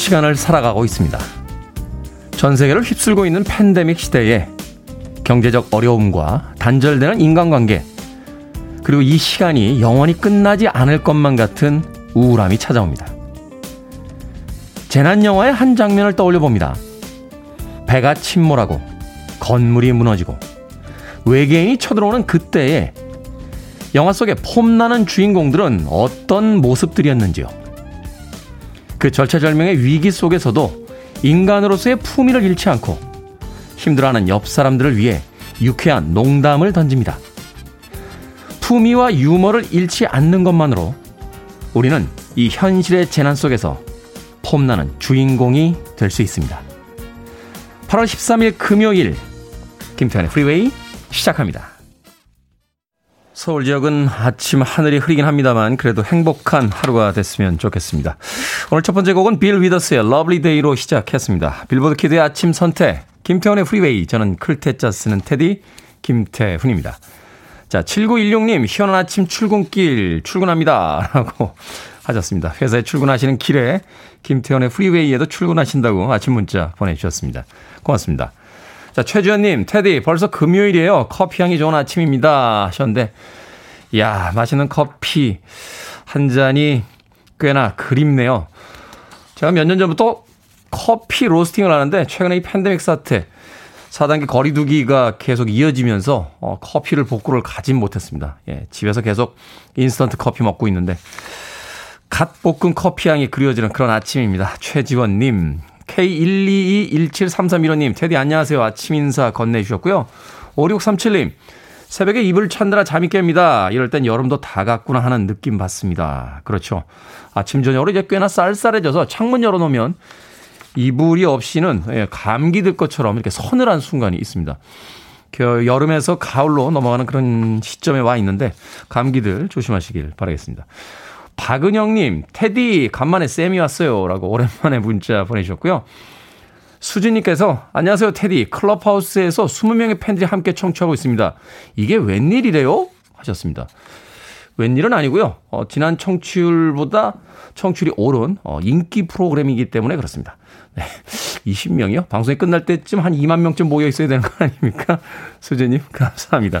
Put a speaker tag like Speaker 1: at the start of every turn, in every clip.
Speaker 1: 시간을 살아가고 있습니다. 전 세계를 휩쓸고 있는 팬데믹 시대에 경제적 어려움과 단절되는 인간관계, 그리고 이 시간이 영원히 끝나지 않을 것만 같은 우울함이 찾아옵니다. 재난 영화의 한 장면을 떠올려 봅니다. 배가 침몰하고 건물이 무너지고 외계인이 쳐들어오는 그때에 영화 속의 폼나는 주인공들은 어떤 모습들이었는지요. 그 절체절명의 위기 속에서도 인간으로서의 품위를 잃지 않고 힘들어하는 옆 사람들을 위해 유쾌한 농담을 던집니다. 품위와 유머를 잃지 않는 것만으로 우리는 이 현실의 재난 속에서 폼나는 주인공이 될 수 있습니다. 8월 13일 금요일 김태훈의 프리웨이 시작합니다. 서울 지역은 아침 하늘이 흐리긴 합니다만 그래도 행복한 하루가 됐으면 좋겠습니다. 오늘 첫 번째 곡은 빌 위더스의 Lovely Day로 시작했습니다. 빌보드 키드의 아침 선택 김태훈의 프리웨이 저는 클 태 자 쓰는 테디 김태훈입니다. 자 7916님 시원한 아침 출근길 출근합니다 라고 하셨습니다. 회사에 출근하시는 길에 김태훈의 프리웨이에도 출근하신다고 아침 문자 보내주셨습니다. 고맙습니다. 자, 최주현님, 테디, 벌써 금요일이에요. 커피 향이 좋은 아침입니다. 하셨는데, 야 맛있는 커피 한 잔이 꽤나 그립네요. 제가 몇 년 전부터 커피 roasting을 하는데, 최근에 이 팬데믹 사태, 4단계 거리두기가 계속 이어지면서 어, 커피를 볶으러 가진 못했습니다. 예, 집에서 계속 인스턴트 커피 먹고 있는데 갓 볶은 커피 향이 그리워지는 그런 아침입니다. 최지원님, K122173315님, 테디 안녕하세요. 아침 인사 건네주셨고요. 5637님, 새벽에 이불 찾느라 잠이 깹니다. 이럴 땐 여름도 다 갔구나 하는 느낌 받습니다. 그렇죠. 아침, 저녁으로 이제 꽤나 쌀쌀해져서 창문 열어놓으면 이불이 없이는 예, 감기 들 것처럼 이렇게 서늘한 순간이 있습니다. 여름에서 가을로 넘어가는 그런 시점에 와 있는데 감기들 조심하시길 바라겠습니다. 박은영님, 테디, 간만에 쌤이 왔어요. 라고 오랜만에 문자 보내주셨고요. 수진님께서, 안녕하세요, 테디. 클럽하우스에서 20명의 팬들이 함께 청취하고 있습니다. 이게 웬일이래요? 하셨습니다. 웬일은 아니고요. 어, 지난 청취율보다 청취율이 오른 어, 인기 프로그램이기 때문에 그렇습니다. 네. 20명이요? 방송이 끝날 때쯤 한 2만 명쯤 모여 있어야 되는 거 아닙니까? 수진님, 감사합니다.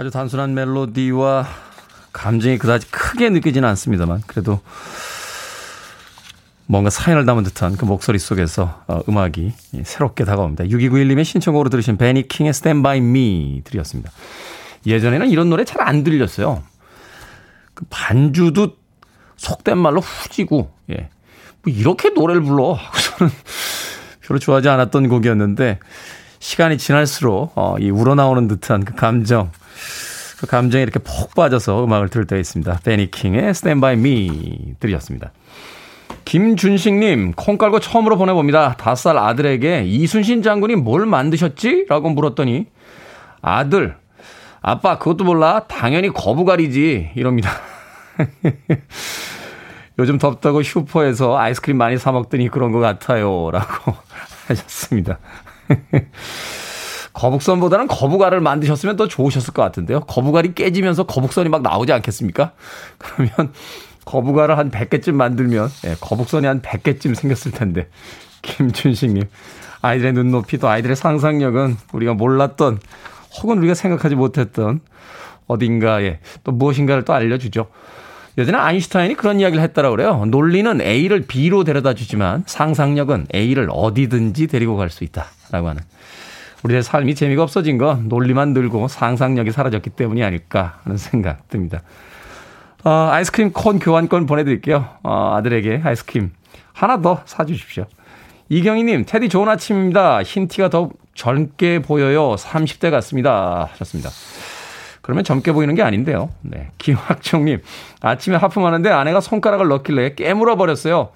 Speaker 1: 아주 단순한 멜로디와 감정이 그다지 크게 느끼지는 않습니다만 그래도 뭔가 사연을 담은 듯한 그 목소리 속에서 어, 음악이 새롭게 다가옵니다. 6291님의 신청곡으로 들으신 베니 킹의 Stand By Me 들이었습니다. 예전에는 이런 노래 잘 안 들렸어요. 그 반주도 속된 말로 후지고, 예. 뭐 이렇게 노래를 불러? 하고서는 별로 좋아하지 않았던 곡이었는데, 시간이 지날수록, 어, 이 우러나오는 듯한 그 감정, 그 감정에 이렇게 폭 빠져서 음악을 들을 때가 있습니다. 베니킹의 Stand By Me 들이었습니다. 김준식님, 콩 깔고 처음으로 보내봅니다. 다섯 살 아들에게 이순신 장군이 뭘 만드셨지? 라고 물었더니, 아들, 아빠, 그것도 몰라? 당연히 거부가리지. 이럽니다. 요즘 덥다고 슈퍼에서 아이스크림 많이 사먹더니 그런 것 같아요. 라고 하셨습니다. 거북선보다는 거북알을 만드셨으면 더 좋으셨을 것 같은데요. 거북알이 깨지면서 거북선이 막 나오지 않겠습니까? 그러면 거북알을 한 100개쯤 만들면 예, 거북선이 한 100개쯤 생겼을 텐데. 김춘식님. 아이들의 눈높이 또 아이들의 상상력은 우리가 몰랐던 혹은 우리가 생각하지 못했던 어딘가에 또 무엇인가를 또 알려주죠. 예전에 아인슈타인이 그런 이야기를 했다라고 그래요. 논리는 A를 B로 데려다 주지만 상상력은 A를 어디든지 데리고 갈 수 있다라고 하는 우리의 삶이 재미가 없어진 건 논리만 늘고 상상력이 사라졌기 때문이 아닐까 하는 생각 듭니다. 어, 아이스크림 콘 교환권 보내드릴게요. 어, 아들에게 아이스크림 하나 더 사주십시오. 이경희님, 테디 좋은 아침입니다. 흰 티가 더 젊게 보여요. 30대 같습니다. 하셨습니다. 그러면 젊게 보이는 게 아닌데요. 네. 김학종님, 아침에 하품하는데 아내가 손가락을 넣길래 깨물어 버렸어요.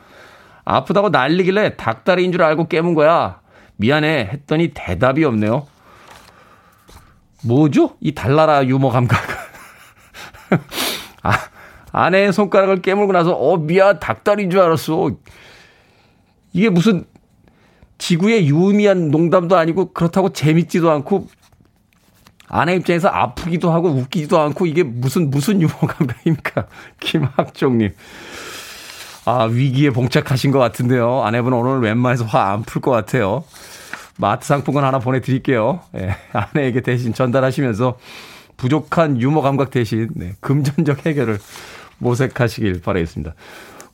Speaker 1: 아프다고 난리길래 닭다리인 줄 알고 깨문 거야. 미안해 했더니 대답이 없네요. 뭐죠? 이 달나라 유머 감각. 아, 아내의 손가락을 깨물고 나서 어 미안 닭다리인 줄 알았어. 이게 무슨 지구의 유미한 농담도 아니고 그렇다고 재밌지도 않고 아내 입장에서 아프기도 하고 웃기지도 않고 이게 무슨 무슨 유머 감각입니까? 김학종님. 아 위기에 봉착하신 것 같은데요. 아내분 오늘 웬만해서 화 안 풀 것 같아요. 마트 상품권 하나 보내드릴게요. 예, 아내에게 대신 전달하시면서 부족한 유머 감각 대신 네, 금전적 해결을 모색하시길 바라겠습니다.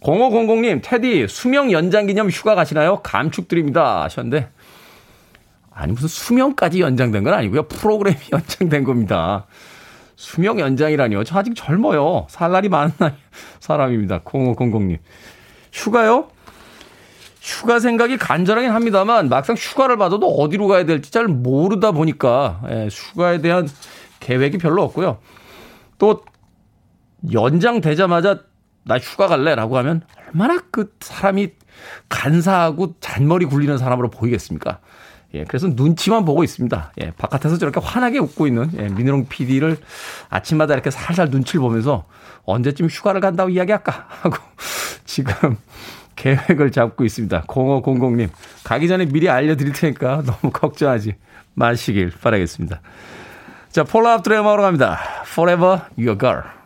Speaker 1: 0500님, 테디, 수명 연장 기념 휴가 가시나요? 감축드립니다. 하셨는데, 아니, 무슨 수명까지 연장된 건 아니고요. 프로그램이 연장된 겁니다. 수명 연장이라니요. 저 아직 젊어요. 살 날이 많은 사람입니다. 0500님. 휴가요? 휴가 생각이 간절하긴 합니다만 막상 휴가를 받아도 어디로 가야 될지 잘 모르다 보니까 예, 휴가에 대한 계획이 별로 없고요. 또 연장되자마자 나 휴가 갈래라고 하면 얼마나 그 사람이 간사하고 잔머리 굴리는 사람으로 보이겠습니까? 예, 그래서 눈치만 보고 있습니다. 예, 바깥에서 저렇게 환하게 웃고 있는 예, 민호롱 PD를 아침마다 이렇게 살살 눈치를 보면서 언제쯤 휴가를 간다고 이야기할까 하고 지금 계획을 잡고 있습니다. 0500님, 가기 전에 미리 알려드릴 테니까 너무 걱정하지 마시길 바라겠습니다. 자, 폴라 앞드레마으로 갑니다. Forever Your Girl.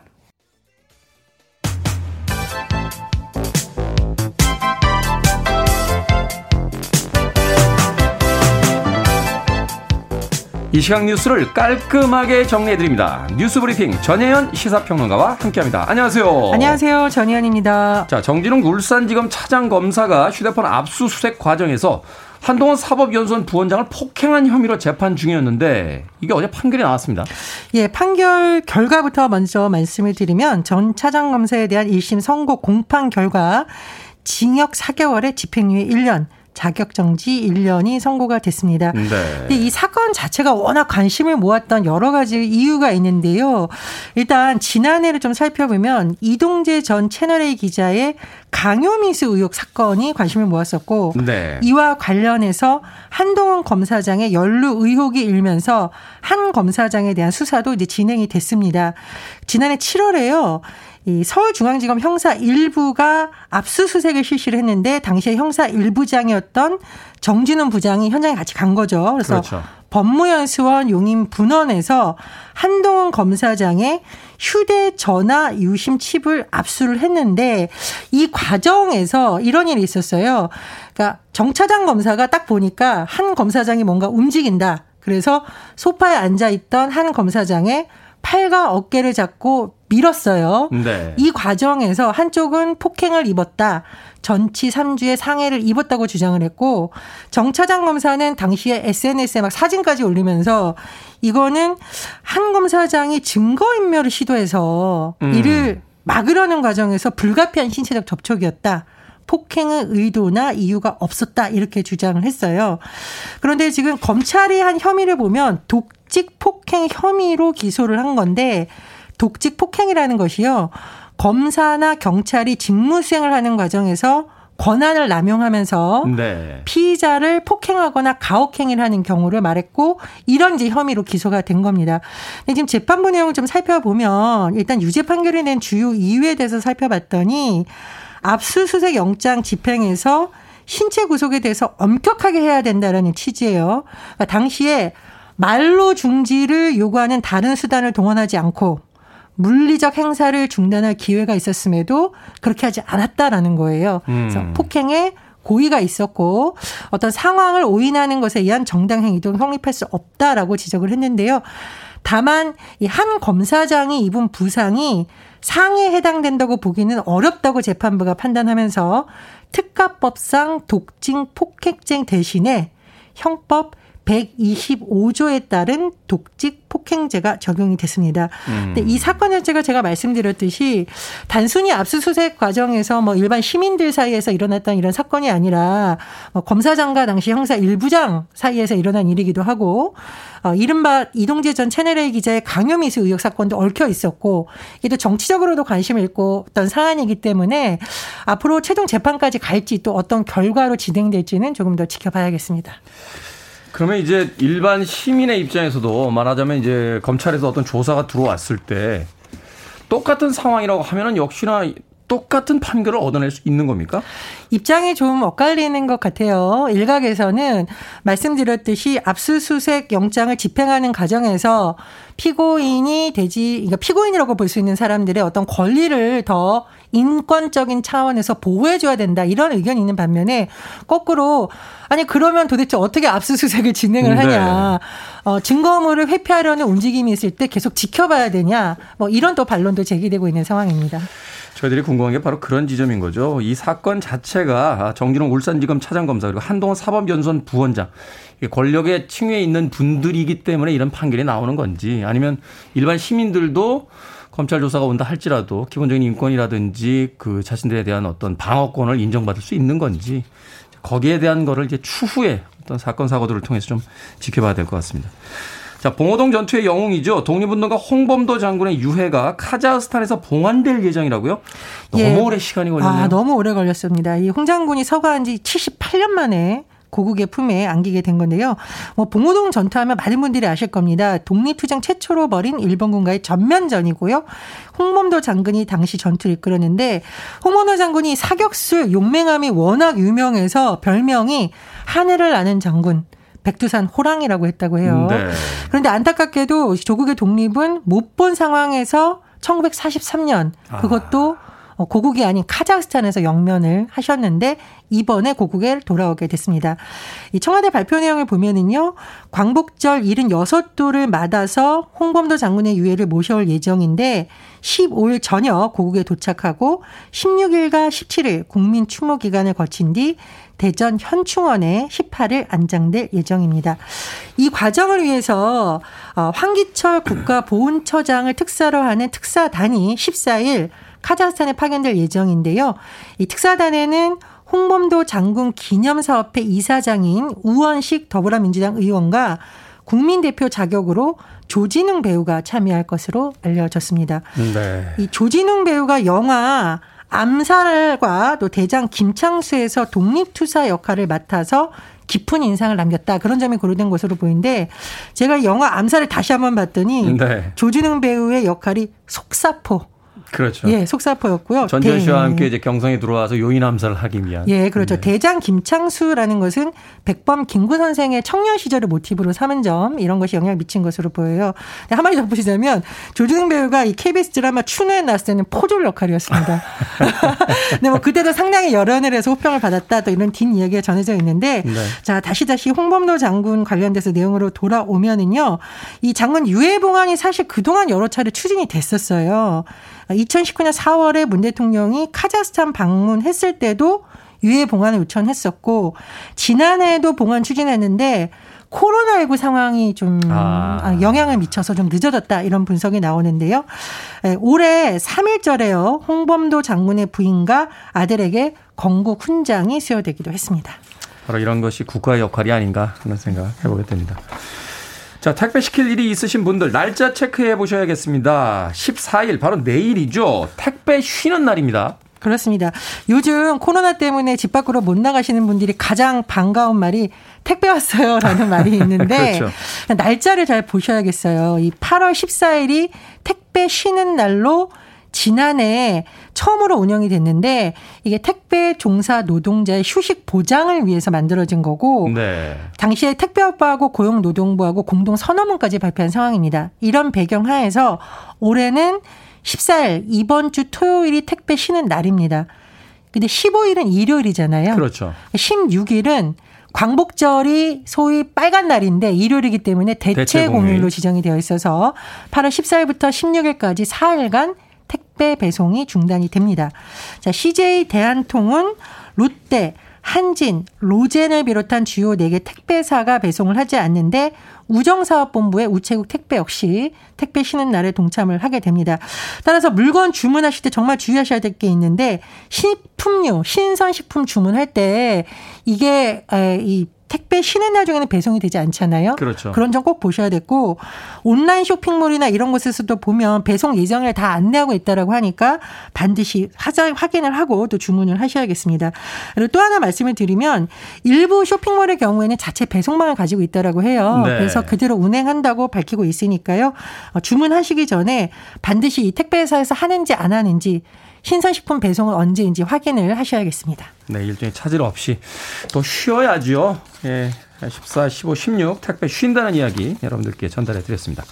Speaker 1: 이 시각 뉴스를 깔끔하게 정리해드립니다. 뉴스 브리핑 전혜연 시사평론가와 함께합니다. 안녕하세요.
Speaker 2: 안녕하세요. 전혜연입니다.
Speaker 1: 자, 정진웅 울산지검 차장검사가 휴대폰 압수수색 과정에서 한동훈 사법연수원 부원장을 폭행한 혐의로 재판 중이었는데 이게 어제 판결이 나왔습니다.
Speaker 2: 예, 판결 결과부터 먼저 말씀을 드리면 전 차장검사에 대한 1심 선고 공판 결과 징역 4개월에 집행유예 1년, 자격정지 1년이 선고가 됐습니다. 네. 이 사건 자체가 워낙 관심을 모았던 여러 가지 이유가 있는데요. 일단 지난해를 좀 살펴보면 이동재 전 채널A 기자의 강요미수 의혹 사건이 관심을 모았었고 네. 이와 관련해서 한동훈 검사장의 연루 의혹이 일면서 한 검사장에 대한 수사도 이제 진행이 됐습니다. 지난해 7월에요. 이 서울중앙지검 형사 1부가 압수수색을 실시를 했는데 당시에 형사 1부장이었던 정진훈 부장이 현장에 같이 간 거죠. 그래서 그렇죠. 법무연수원 용인 분원에서 한동훈 검사장의 휴대전화 유심 칩을 압수를 했는데 이 과정에서 이런 일이 있었어요. 그러니까 정차장 검사가 딱 보니까 한 검사장이 뭔가 움직인다. 그래서 소파에 앉아 있던 한 검사장의 팔과 어깨를 잡고 밀었어요. 네. 이 과정에서 한쪽은 폭행을 입었다. 전치 3주의 상해를 입었다고 주장을 했고 정 차장 검사는 당시에 SNS에 막 사진까지 올리면서 이거는 한 검사장이 증거 인멸을 시도해서 음. 이를 막으려는 과정에서 불가피한 신체적 접촉이었다. 폭행의 의도나 이유가 없었다. 이렇게 주장을 했어요. 그런데 지금 검찰이 한 혐의를 보면 독 직 폭행 혐의로 기소를 한 건데 독직 폭행이라는 것이요. 검사나 경찰이 직무 수행을 하는 과정에서 권한을 남용하면서 네. 피의자를 폭행하거나 가혹행위를 하는 경우를 말했고 이런 이제 혐의로 기소가 된 겁니다. 근데 지금 재판부 내용을 좀 살펴보면 일단 유죄 판결이 낸 주요 이유에 대해서 살펴봤더니 압수수색 영장 집행에서 신체 구속에 대해서 엄격하게 해야 된다라는 취지예요. 그러니까 당시에 말로 중지를 요구하는 다른 수단을 동원하지 않고 물리적 행사를 중단할 기회가 있었음에도 그렇게 하지 않았다라는 거예요. 그래서 음. 폭행에 고의가 있었고 어떤 상황을 오인하는 것에 의한 정당 행위도 성립할 수 없다라고 지적을 했는데요. 다만 이 한 검사장이 입은 부상이 상해에 해당된다고 보기는 어렵다고 재판부가 판단하면서 특가법상 독징 폭행죄 대신에 형법 125조에 따른 독직 폭행죄가 적용이 됐습니다. 음. 근데 이 사건 자체가 제가 말씀드렸듯이 단순히 압수수색 과정에서 뭐 일반 시민들 사이에서 일어났던 이런 사건이 아니라 뭐 검사장과 당시 형사 일부장 사이에서 일어난 일이기도 하고 어, 이른바 이동재 전 채널A 기자의 강요미수 의혹 사건도 얽혀 있었고 이게 또 정치적으로도 관심을 잃고 어떤 사안이기 때문에 앞으로 최종 재판까지 갈지 또 어떤 결과로 진행될지는 조금 더 지켜봐야겠습니다.
Speaker 1: 그러면 이제 일반 시민의 입장에서도 말하자면 이제 검찰에서 어떤 조사가 들어왔을 때 똑같은 상황이라고 하면은 역시나 똑같은 판결을 얻어낼 수 있는 겁니까?
Speaker 2: 입장이 좀 엇갈리는 것 같아요. 일각에서는 말씀드렸듯이 압수수색 영장을 집행하는 과정에서 피고인이 되지, 그러니까 피고인이라고 볼 수 있는 사람들의 어떤 권리를 더 인권적인 차원에서 보호해줘야 된다 이런 의견이 있는 반면에 거꾸로 아니 그러면 도대체 어떻게 압수수색을 진행을 하냐 네. 어, 증거물을 회피하려는 움직임이 있을 때 계속 지켜봐야 되냐 뭐 이런 또 반론도 제기되고 있는 상황입니다.
Speaker 1: 저희들이 궁금한 게 바로 그런 지점인 거죠. 이 사건 자체가 정진홍 울산지검 차장검사 그리고 한동훈 사법연수원 부원장 권력의 층위에 있는 분들이기 때문에 이런 판결이 나오는 건지 아니면 일반 시민들도 검찰 조사가 온다 할지라도 기본적인 인권이라든지 그 자신들에 대한 어떤 방어권을 인정받을 수 있는 건지 거기에 대한 거를 이제 추후에 어떤 사건 사고들을 통해서 좀 지켜봐야 될 것 같습니다. 자, 봉오동 전투의 영웅이죠. 독립운동가 홍범도 장군의 유해가 카자흐스탄에서 봉환될 예정이라고요? 너무 예. 오래 시간이 걸렸네요.
Speaker 2: 아, 너무 오래 걸렸습니다. 이 홍 장군이 서거한 지 78년 만에 고국의 품에 안기게 된 건데요. 뭐 봉오동 전투하면 많은 분들이 아실 겁니다. 독립투쟁 최초로 벌인 일본군과의 전면전이고요. 홍범도 장군이 당시 전투를 이끌었는데 홍범도 장군이 사격술 용맹함이 워낙 유명해서 별명이 하늘을 나는 장군. 백두산 호랑이라고 했다고 해요. 네. 그런데 안타깝게도 조국의 독립은 못 본 상황에서 1943년 그것도 아. 고국이 아닌 카자흐스탄에서 영면을 하셨는데 이번에 고국에 돌아오게 됐습니다. 이 청와대 발표 내용을 보면은요. 광복절 76도를 맞아서 홍범도 장군의 유해를 모셔올 예정인데 15일 저녁 고국에 도착하고 16일과 17일 국민 추모 기간을 거친 뒤 대전 현충원에 18일 안장될 예정입니다. 이 과정을 위해서 어, 황기철 국가보훈처장을 특사로 하는 특사단이 14일 카자흐스탄에 파견될 예정인데요. 이 특사단에는 홍범도 장군 기념사업회 이사장인 우원식 더불어민주당 의원과 국민대표 자격으로 조진웅 배우가 참여할 것으로 알려졌습니다. 네. 이 조진웅 배우가 영화 암살과 또 대장 김창수에서 독립투사 역할을 맡아서 깊은 인상을 남겼다. 그런 점이 고려된 것으로 보이는데 제가 영화 암살을 다시 한번 봤더니 네. 조진웅 배우의 역할이 속사포
Speaker 1: 그렇죠.
Speaker 2: 예, 속사포였고요.
Speaker 1: 전지현 씨와 함께 이제 경성에 들어와서 요인 암살을 하기 위한.
Speaker 2: 예, 그렇죠. 네. 대장 김창수라는 것은 백범 김구 선생의 청년 시절을 모티브로 삼은 점 이런 것이 영향을 미친 것으로 보여요. 한마디 덧붙이자면 조준행 배우가 이 KBS 드라마 춘에 나왔을 때는 포졸 역할이었습니다. 근데 뭐 그때도 상당히 열연을 해서 호평을 받았다 또 이런 뒷 이야기가 전해져 있는데 네. 자 다시 다시 홍범도 장군 관련돼서 내용으로 돌아오면은요 이 장군 유해봉안이 사실 그동안 여러 차례 추진이 됐었어요. 2019년 4월에 문 대통령이 카자흐스탄 방문했을 때도 유해 봉안을 요청했었고 지난해에도 봉안 추진했는데 코로나19 상황이 좀 아. 아. 영향을 미쳐서 좀 늦어졌다 이런 분석이 나오는데요. 예, 올해 3일절에요. 홍범도 장군의 부인과 아들에게 건국 훈장이 수여되기도 했습니다.
Speaker 1: 바로 이런 것이 국가의 역할이 아닌가 하는 생각 해보게 됩니다. 자, 택배 시킬 일이 있으신 분들 날짜 체크해 보셔야겠습니다. 14일 바로 내일이죠. 택배 쉬는 날입니다.
Speaker 2: 그렇습니다. 요즘 코로나 때문에 집 밖으로 못 나가시는 분들이 가장 반가운 말이 택배 왔어요라는 말이 있는데 그렇죠. 날짜를 잘 보셔야겠어요. 이 8월 14일이 택배 쉬는 날로 지난해 처음으로 운영이 됐는데 이게 택배 종사 노동자의 휴식 보장을 위해서 만들어진 거고 네. 당시에 택배업부하고 고용노동부하고 공동 선언문까지 발표한 상황입니다. 이런 배경 하에서 올해는 14일 이번 주 토요일이 택배 쉬는 날입니다. 근데 15일은 일요일이잖아요.
Speaker 1: 그렇죠.
Speaker 2: 16일은 광복절이 소위 빨간 날인데 일요일이기 때문에 대체, 대체 공휴일로 지정이 되어 있어서 8월 14일부터 16일까지 4일간 택배 배송이 중단이 됩니다. 자, CJ 대한통운, 롯데, 한진, 로젠을 비롯한 주요 4개 택배사가 배송을 하지 않는데 우정사업본부의 우체국 택배 역시 택배 쉬는 날에 동참을 하게 됩니다. 따라서 물건 주문하실 때 정말 주의하셔야 될 게 있는데 식품류, 신선식품 주문할 때 이게 이 택배 쉬는 날 중에는 배송이 되지 않잖아요.
Speaker 1: 그렇죠.
Speaker 2: 그런 점 꼭 보셔야 됐고 온라인 쇼핑몰이나 이런 곳에서도 보면 배송 예정을 다 안내하고 있다라고 하니까 반드시 하자, 확인을 하고 또 주문을 하셔야겠습니다. 그리고 또 하나 말씀을 드리면 일부 쇼핑몰의 경우에는 자체 배송망을 가지고 있다라고 해요. 네. 그래서 그대로 운행한다고 밝히고 있으니까요. 어, 주문하시기 전에 반드시 이 택배 회사에서 하는지 안 하는지 신선식품 배송은 언제인지 확인을 하셔야겠습니다.
Speaker 1: 네, 일종의 차질 없이 또 쉬어야죠. 예. 14, 15, 16 택배 쉰다는 이야기 여러분들께 전달해 드렸습니다.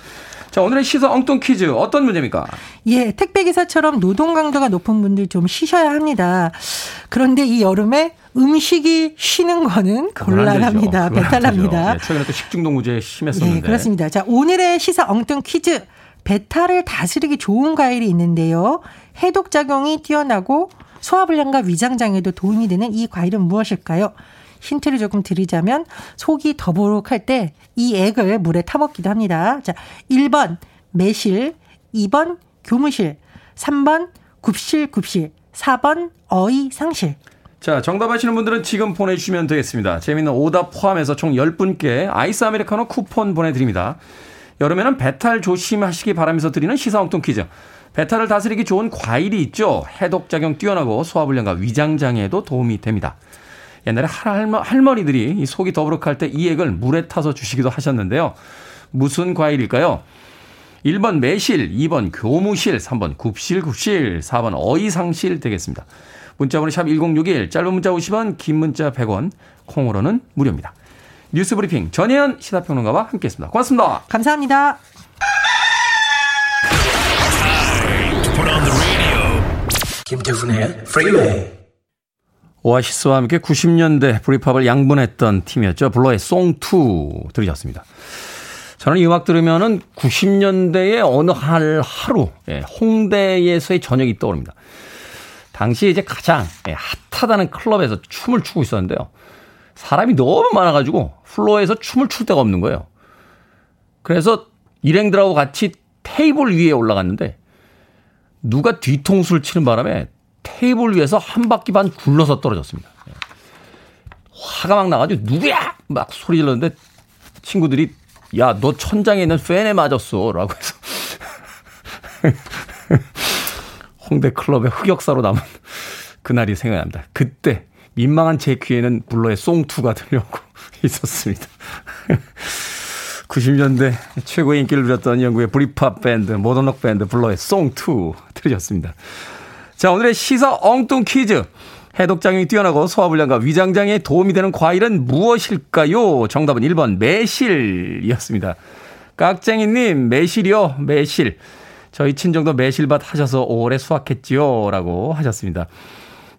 Speaker 1: 자, 오늘의 시사 엉뚱 퀴즈 어떤 문제입니까?
Speaker 2: 예, 택배 기사처럼 노동 강도가 높은 분들 좀 쉬셔야 합니다. 그런데 이 여름에 음식이 쉬는 거는 곤란합니다. 배탈납니다.
Speaker 1: 네, 최근에 또 식중독 문제 심했었는데.
Speaker 2: 네, 그렇습니다. 자, 오늘의 시사 엉뚱 퀴즈. 배탈을 다스리기 좋은 과일이 있는데요. 해독 작용이 뛰어나고 소화불량과 위장장애도 도움이 되는 이 과일은 무엇일까요? 힌트를 조금 드리자면 속이 더부룩할 때 이 액을 물에 타먹기도 합니다. 자, 1번 매실, 2번 교무실, 3번 굽실굽실, 4번 어이 상실.
Speaker 1: 자, 정답하시는 분들은 지금 보내주시면 되겠습니다. 재미있는 오답 포함해서 총 10분께 아이스 아메리카노 쿠폰 보내드립니다. 여름에는 배탈 조심하시기 바라면서 드리는 시사엉뚱 퀴즈. 배탈을 다스리기 좋은 과일이 있죠. 해독작용 뛰어나고 소화불량과 위장장애에도 도움이 됩니다. 옛날에 할머, 니들이 속이 더부룩할 때 이 액을 물에 타서 주시기도 하셨는데요. 무슨 과일일까요? 1번 매실, 2번 교무실, 3번 굽실굽실, 4번 어이상실 되겠습니다. 문자번호 샵 1061, 짧은 문자 50원, 긴 문자 100원, 콩으로는 무료입니다. 뉴스 브리핑 전혜연 시사평론가와 함께했습니다. 고맙습니다.
Speaker 2: 감사합니다. 김태훈의 프리웨이
Speaker 1: 오아시스와 함께 90년대 Britpop을 양분했던 팀이었죠. 블러의 Song 2 들으셨습니다. 저는 이 음악 들으면은 90년대의 어느 할 하루, 예, 홍대에서의 저녁이 떠오릅니다. 당시 이제 가장 예, hot하다는 클럽에서 춤을 추고 있었는데요. 사람이 너무 많아가지고 플로어에서 춤을 출 데가 없는 거예요. 그래서 일행들하고 같이 테이블 위에 올라갔는데 누가 뒤통수를 치는 바람에 테이블 위에서 한 바퀴 반 굴러서 떨어졌습니다. 예. 화가 막 나가지고 누구야? 막 소리 질렀는데 친구들이 야, 너 천장에 있는 팬에 맞았어. 라고 해서 홍대 클럽의 흑역사로 남은 그날이 생각납니다. 그때 민망한 제 귀에는 블러의 송투가 들려오고 있었습니다. 90년대 최고의 인기를 누렸던 영국의 브리팝 밴드, 모던록 밴드 블러의 송2 들으셨습니다. 자, 오늘의 시사 엉뚱 퀴즈. 해독작용이 뛰어나고 소화불량과 위장장애에 도움이 되는 과일은 무엇일까요? 정답은 1번 매실이었습니다. 깍쟁이님, 매실이요? 매실. 저희 친정도 매실밭 하셔서 오래 수확했지요? 라고 하셨습니다.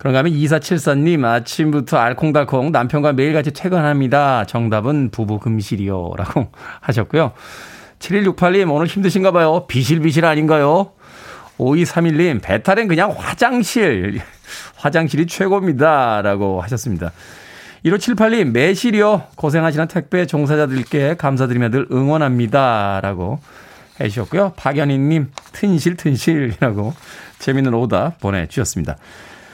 Speaker 1: 그런가 하면 2474님, 아침부터 알콩달콩 남편과 매일같이 퇴근합니다. 정답은 부부 금실이요. 라고 하셨고요. 7168님, 오늘 힘드신가 봐요. 비실비실 아닌가요? 5231님, 배탈은 그냥 화장실. 화장실이 최고입니다. 라고 하셨습니다. 1578님, 매실이요. 고생하시는 택배 종사자들께 감사드리며 늘 응원합니다. 라고 해주셨고요. 박연희님, 튼실, 튼실이라고 재밌는 오타 보내주셨습니다.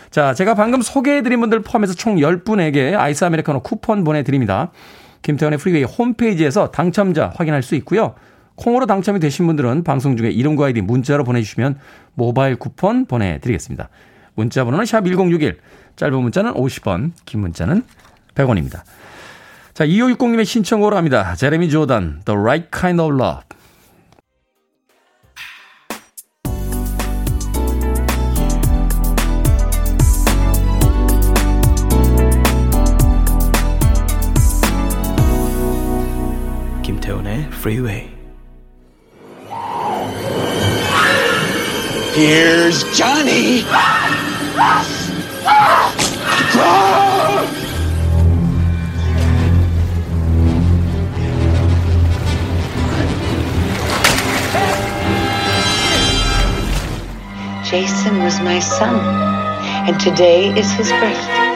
Speaker 1: 자, 제가 방금 소개해드린 분들 포함해서 총 10분에게 아이스 아메리카노 쿠폰 보내드립니다. 김태훈의 프리웨이 홈페이지에서 당첨자 확인할 수 있고요. 콩으로 당첨이 되신 분들은 방송 중에 이름과 아이디 문자로 보내주시면 모바일 쿠폰 보내드리겠습니다. 문자 번호는 샵 1061, 짧은 문자는 50원, 긴 문자는 100원입니다. 자, 2560님의 신청곡으로 합니다. 제레미 조단, The Right Kind of Love.
Speaker 3: Freeway. Here's Johnny!
Speaker 4: Jason was my son, and today is his birthday.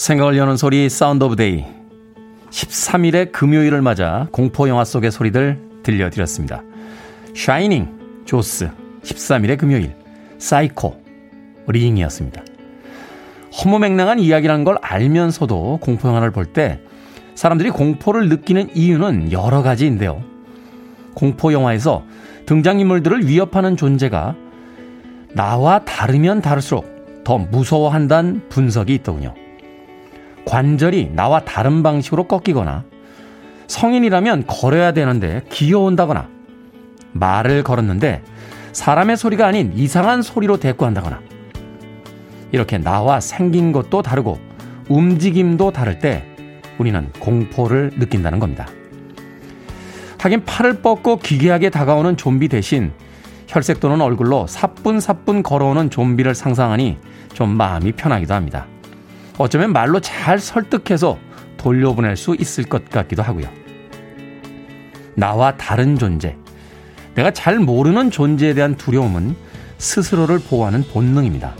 Speaker 1: 생각을 여는 소리 Sound of Day 13일의 금요일을 맞아 공포 영화 속의 소리들 들려드렸습니다. 샤이닝, 조스, 13일의 금요일, 사이코, 링이었습니다. 허무맹랑한 이야기라는 걸 알면서도 공포 영화를 볼 때 사람들이 공포를 느끼는 이유는 여러 가지인데요. 공포 영화에서 등장인물들을 위협하는 존재가 나와 다르면 다를수록 더 무서워한다는 분석이 있더군요. 관절이 나와 다른 방식으로 꺾이거나 성인이라면 걸어야 되는데 기어온다거나 말을 걸었는데 사람의 소리가 아닌 이상한 소리로 대꾸한다거나 이렇게 나와 생긴 것도 다르고 움직임도 다를 때 우리는 공포를 느낀다는 겁니다. 하긴 팔을 뻗고 기괴하게 다가오는 좀비 대신 혈색 도는 얼굴로 사뿐사뿐 걸어오는 좀비를 상상하니 좀 마음이 편하기도 합니다. 어쩌면 말로 잘 설득해서 돌려보낼 수 있을 것 같기도 하고요. 나와 다른 존재, 내가 잘 모르는 존재에 대한 두려움은 스스로를 보호하는 본능입니다.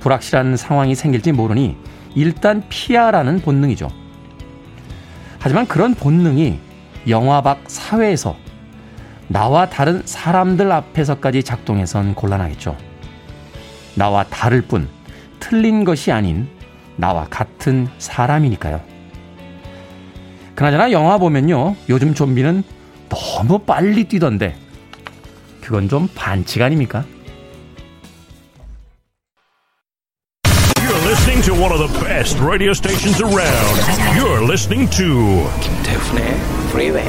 Speaker 1: 불확실한 상황이 생길지 모르니 일단 피하라는 본능이죠. 하지만 그런 본능이 영화 밖 사회에서 나와 다른 사람들 앞에서까지 작동해선 곤란하겠죠. 나와 다를 뿐 틀린 것이 아닌 나와 같은 사람이니까요. 그나저나 영화 보면요. 요즘 좀비는 너무 빨리 뛰던데. 그건 좀 반칙 아닙니까?
Speaker 4: You're listening to one of the best radio stations around. You're listening to
Speaker 3: 김태훈의 Freeway.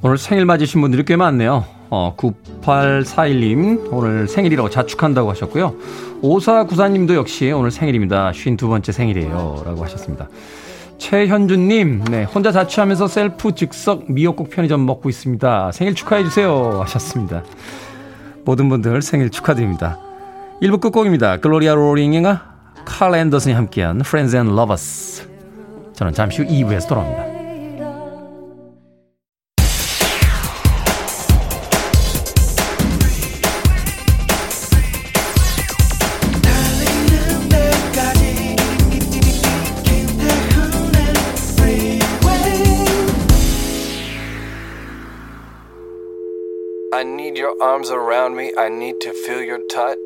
Speaker 1: 오늘 생일 맞으신 분들이 꽤 많네요. 어, 9841님, 오늘 생일이라고 자축한다고 하셨고요. 5494님도 역시 오늘 생일입니다. 52번째 생일이에요. 라고 하셨습니다. 최현주님, 네, 혼자 자취하면서 셀프 즉석 미역국 편의점 먹고 있습니다. 생일 축하해주세요. 하셨습니다. 모든 분들 생일 축하드립니다. 1부 끝곡입니다. 글로리아 로링과 칼 앤더슨이 함께한 Friends and Lovers. 저는 잠시 후 2부에서 돌아옵니다.
Speaker 5: Arms around me. I need to feel your touch.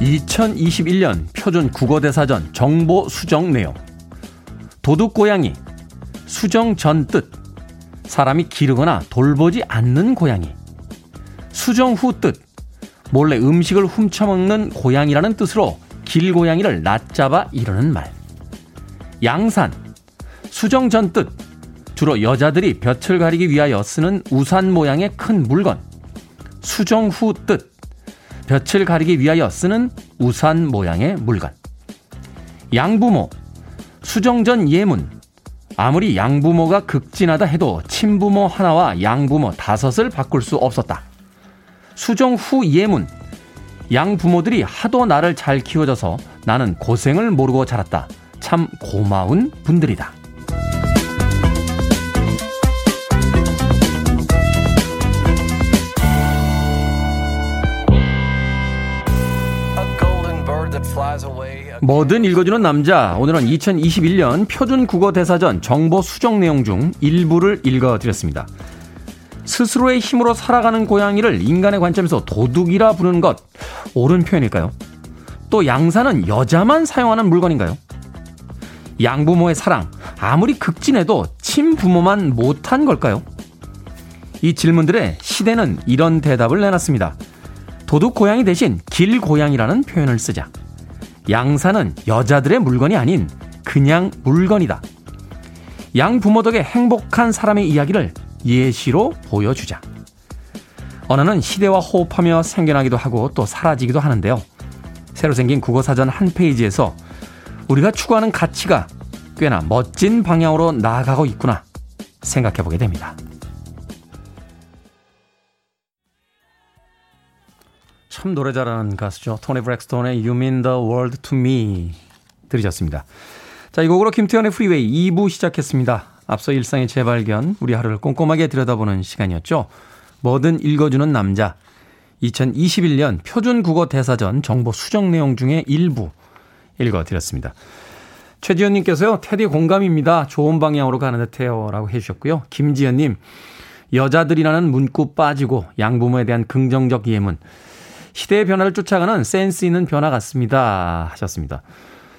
Speaker 1: 2021년 표준 국어대사전 정보 수정 내용. 도둑 고양이, 수정 전 뜻, 사람이 기르거나 돌보지 않는 고양이. 수정 후 뜻, 몰래 음식을 훔쳐먹는 고양이라는 뜻으로 길고양이를 낮잡아 이르는 말. 양산, 수정 전 뜻, 주로 여자들이 볕을 가리기 위하여 쓰는 우산 모양의 큰 물건. 수정 후 뜻, 볕을 가리기 위하여 쓰는 우산 모양의 물건. 양부모, 수정 전 예문. 아무리 양부모가 극진하다 해도 친부모 하나와 양부모 다섯을 바꿀 수 없었다. 수정 후 예문. 양 부모들이 하도 나를 잘 키워줘서 나는 고생을 모르고 자랐다. 참 고마운 분들이다.
Speaker 5: A golden bird that flies away.
Speaker 1: 뭐든 읽어주는 남자. 오늘은 2021년 표준 국어 대사전 정보 수정 내용 중 일부를 읽어드렸습니다. 스스로의 힘으로 살아가는 고양이를 인간의 관점에서 도둑이라 부르는 것 옳은 표현일까요? 또 양산은 여자만 사용하는 물건인가요? 양부모의 사랑 아무리 극진해도 친부모만 못한 걸까요? 이 질문들의 시대는 이런 대답을 내놨습니다. 도둑 고양이 대신 길 고양이라는 표현을 쓰자. 양산은 여자들의 물건이 아닌 그냥 물건이다. 양 부모 덕에 행복한 사람의 이야기를 예시로 보여주자. 언어는 시대와 호흡하며 생겨나기도 하고 또 사라지기도 하는데요. 새로 생긴 국어사전 한 페이지에서 우리가 추구하는 가치가 꽤나 멋진 방향으로 나아가고 있구나 생각해 보게 됩니다. 참 노래 잘하는 가수죠. 토니 브렉스톤의 You Mean the World to Me 들으셨습니다. 자, 이 곡으로 김태현의 프리웨이 2부 시작했습니다. 앞서 일상의 재발견, 우리 하루를 꼼꼼하게 들여다보는 시간이었죠. 뭐든 읽어주는 남자. 2021년 표준 국어 대사전 정보 수정 내용 중에 일부 읽어드렸습니다. 최지현님께서요, 테디 공감입니다. 좋은 방향으로 가는 듯해요. 라고 해주셨고요. 김지현님, 여자들이라는 문구 빠지고 양부모에 대한 긍정적 예문. 시대의 변화를 쫓아가는 센스 있는 변화 같습니다. 하셨습니다.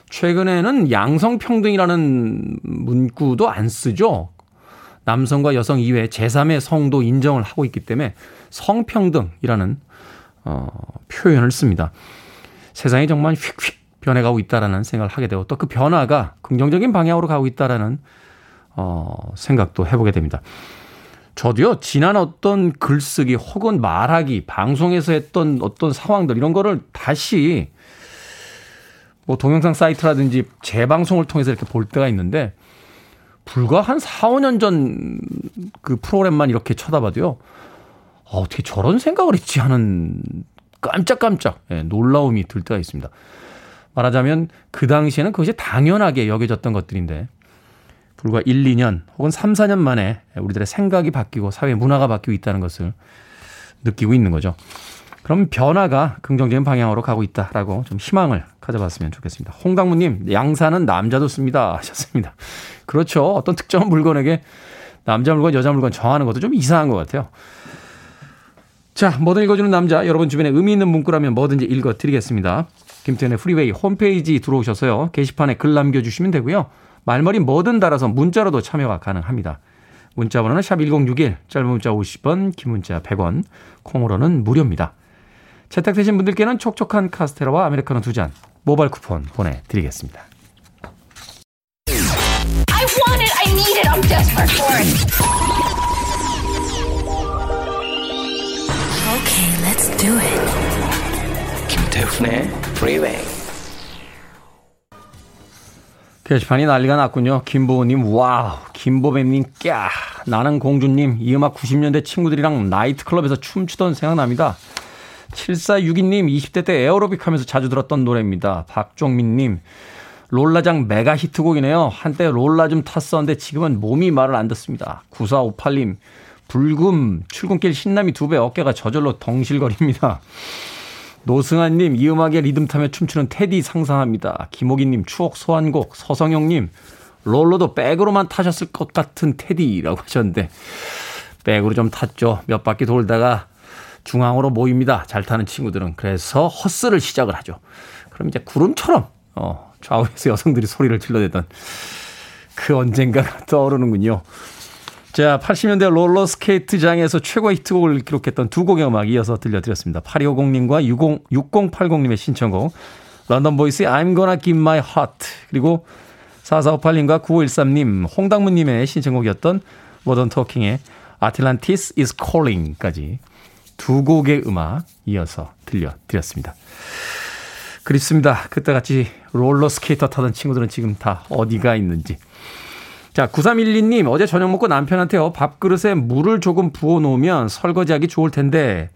Speaker 1: 최근에는 양성평등이라는 문구도 안 쓰죠. 남성과 여성 이외에 제3의 성도 인정을 하고 있기 때문에 성평등이라는 어, 표현을 씁니다. 세상이 정말 휙휙 변해가고 있다라는 생각을 하게 되고 또 그 변화가 긍정적인 방향으로 가고 있다라는 어, 생각도 해보게 됩니다. 저도요, 지난 어떤 글쓰기 혹은 말하기, 방송에서 했던 어떤 상황들, 이런 거를 다시 뭐 동영상 사이트라든지 재방송을 통해서 이렇게 볼 때가 있는데, 불과 한 4, 5년 전 그 프로그램만 이렇게 쳐다봐도요, 아, 어떻게 저런 생각을 했지 하는 깜짝깜짝 예, 놀라움이 들 때가 있습니다. 말하자면 그 당시에는 그것이 당연하게 여겨졌던 것들인데, 불과 1, 2년 혹은 3, 4년 만에 우리들의 생각이 바뀌고 사회 문화가 바뀌고 있다는 것을 느끼고 있는 거죠. 그럼 변화가 긍정적인 방향으로 가고 있다라고 좀 희망을 가져봤으면 좋겠습니다. 홍당무님, 양산은 남자도 씁니다. 하셨습니다. 그렇죠. 어떤 특정한 물건에게 남자 물건, 여자 물건 정하는 것도 좀 이상한 것 같아요. 자, 뭐든 읽어주는 남자, 여러분 주변에 의미 있는 문구라면 뭐든지 읽어드리겠습니다. 김태현의 프리웨이 홈페이지 들어오셔서요. 게시판에 글 남겨주시면 되고요. 말머리 뭐든 달아서 문자로도 참여가 가능합니다. 문자 번호는 샵 1061, 짧은 문자 50원, 긴 문자 100원, 콩으로는 무료입니다. 채택되신 분들께는 촉촉한 카스테라와 아메리카노 두 잔 모바일 쿠폰 보내드리겠습니다.
Speaker 6: I want it. I need it. I'm desperate for it. Okay, let's do it.
Speaker 3: 김태훈의 Freeway.
Speaker 1: 게시판이 난리가 났군요. 김보우님, 와우. 김보배님, 꺄. 나는 공주님, 이 음악 90년대 친구들이랑 나이트클럽에서 춤추던 생각납니다. 7462님, 20대 때 에어로빅 하면서 자주 들었던 노래입니다. 박종민님, 롤라장 메가 히트곡이네요. 한때 롤라 좀 탔었는데 지금은 몸이 말을 안 듣습니다. 9458님, 불금, 출근길 신남이 두 배 어깨가 저절로 덩실거립니다. 노승환님, 이 음악에 리듬 타며 춤추는 테디 상상합니다. 김호기님, 추억 소환곡, 서성영님, 롤러도 백으로만 타셨을 것 같은 테디라고 하셨는데, 백으로 좀 탔죠. 몇 바퀴 돌다가 중앙으로 모입니다. 잘 타는 친구들은. 그래서 허슬을 시작을 하죠. 그럼 이제 구름처럼, 어, 좌우에서 여성들이 소리를 질러대던 그 언젠가가 떠오르는군요. 자, 80년대 롤러스케이트장에서 최고 히트곡을 기록했던 두 곡의 음악 이어서 들려드렸습니다. 8250님과 60, 6080님의 신청곡, 런던 보이스의 I'm Gonna Give My Heart, 그리고 4458님과 9513님, 홍당무님의 신청곡이었던 모던 토킹의 Atlantis is Calling까지 두 곡의 음악 이어서 들려드렸습니다. 그립습니다. 그때 같이 롤러스케이터 타던 친구들은 지금 다 어디가 있는지. 자, 9312님, 어제 저녁 먹고 남편한테요, 밥그릇에 물을 조금 부어 놓으면 설거지하기 좋을 텐데,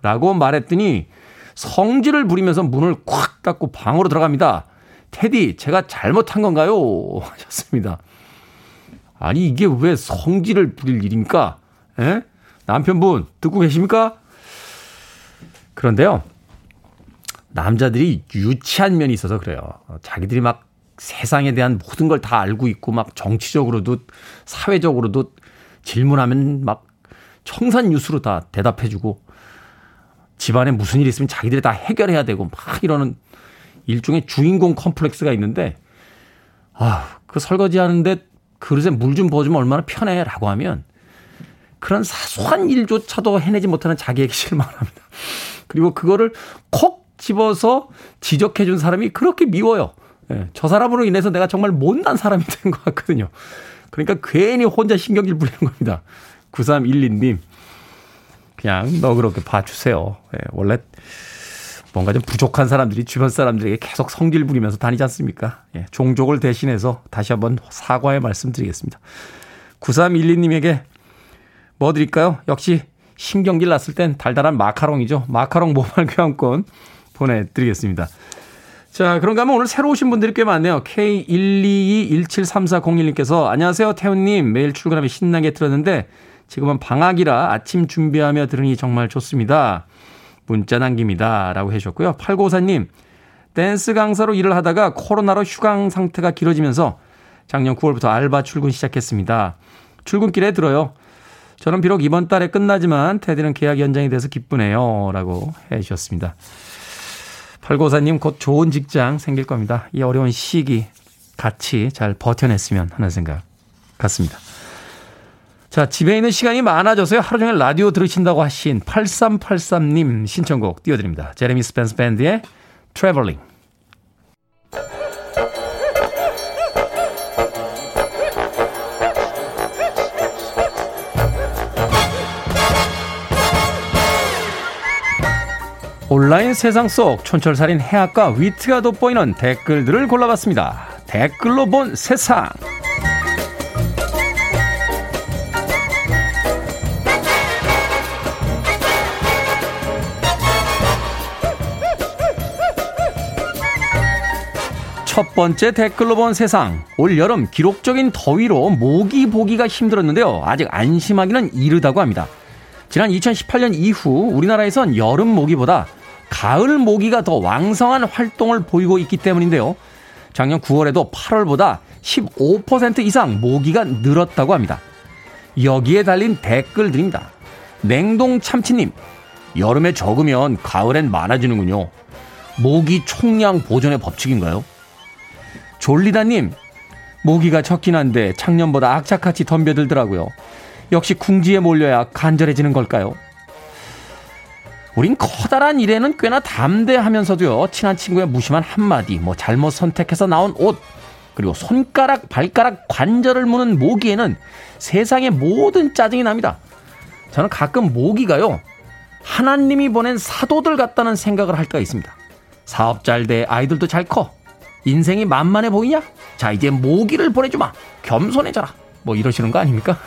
Speaker 1: 라고 말했더니, 성질을 부리면서 문을 콱 닫고 방으로 들어갑니다. 테디, 제가 잘못한 건가요? 하셨습니다. 아니, 이게 왜 성질을 부릴 일입니까? 에? 남편분, 듣고 계십니까? 그런데요, 남자들이 유치한 면이 있어서 그래요. 자기들이 막 세상에 대한 모든 걸 다 알고 있고 막 정치적으로도 사회적으로도 질문하면 막 청산유수로 다 대답해주고 집안에 무슨 일이 있으면 자기들이 다 해결해야 되고 막 이러는 일종의 주인공 컴플렉스가 있는데 아, 그 설거지 하는데 그릇에 물 좀 부어주면 얼마나 편해라고 하면 그런 사소한 일조차도 해내지 못하는 자기에게 실망합니다. 그리고 그거를 콕 집어서 지적해 준 사람이 그렇게 미워요. 예, 저 사람으로 인해서 내가 정말 못난 사람이 된 것 같거든요. 그러니까 괜히 혼자 신경질 부리는 겁니다. 9312님. 그냥 너그럽게 봐주세요. 예, 원래 뭔가 좀 부족한 사람들이 주변 사람들에게 계속 성질 부리면서 다니지 않습니까? 예, 종족을 대신해서 다시 한번 사과의 말씀 드리겠습니다. 9312님에게 뭐 드릴까요? 역시 신경질 났을 땐 달달한 마카롱이죠. 마카롱 모바일 교환권 보내드리겠습니다. 자, 그런가 하면 오늘 새로 오신 분들이 꽤 많네요. K122173401님께서 안녕하세요, 태훈님. 매일 출근하며 신나게 들었는데 지금은 방학이라 아침 준비하며 들으니 정말 좋습니다. 문자 남깁니다. 라고 해주셨고요. 8954님, 댄스 강사로 일을 하다가 코로나로 휴강 상태가 길어지면서 작년 9월부터 알바 출근 시작했습니다. 출근길에 들어요. 저는 비록 이번 달에 끝나지만 테디는 계약 연장이 돼서 기쁘네요. 라고 해 주셨습니다. 8954님 곧 좋은 직장 생길 겁니다. 이 어려운 시기 같이 잘 버텨냈으면 하는 생각 같습니다. 자, 집에 있는 시간이 많아져서요. 하루 종일 라디오 들으신다고 하신 8383님 신청곡 띄워드립니다. 제레미 스펜스 밴드의 Traveling. 온라인 세상 속 촌철살인 해학과 위트가 돋보이는 댓글들을 골라봤습니다. 댓글로 본 세상. 첫 번째 댓글로 본 세상. 올 여름 기록적인 더위로 모기 보기가 힘들었는데요. 아직 안심하기는 이르다고 합니다. 지난 2018년 이후 우리나라에선 여름 모기보다 가을 모기가 더 왕성한 활동을 보이고 있기 때문인데요. 작년 9월에도 8월보다 15% 이상 모기가 늘었다고 합니다. 여기에 달린 댓글들입니다. 냉동 참치님, 여름에 적으면 가을엔 많아지는군요. 모기 총량 보존의 법칙인가요? 졸리다님, 모기가 적긴 한데 작년보다 악착같이 덤벼들더라고요. 역시 궁지에 몰려야 간절해지는 걸까요? 우린 커다란 일에는 꽤나 담대하면서도요, 친한 친구의 무심한 한마디, 뭐 잘못 선택해서 나온 옷, 그리고 손가락, 발가락, 관절을 무는 모기에는 세상의 모든 짜증이 납니다. 저는 가끔 모기가요, 하나님이 보낸 사도들 같다는 생각을 할 때가 있습니다. 사업 잘 돼, 아이들도 잘 커. 인생이 만만해 보이냐? 자, 이제 모기를 보내주마. 겸손해져라. 뭐 이러시는 거 아닙니까?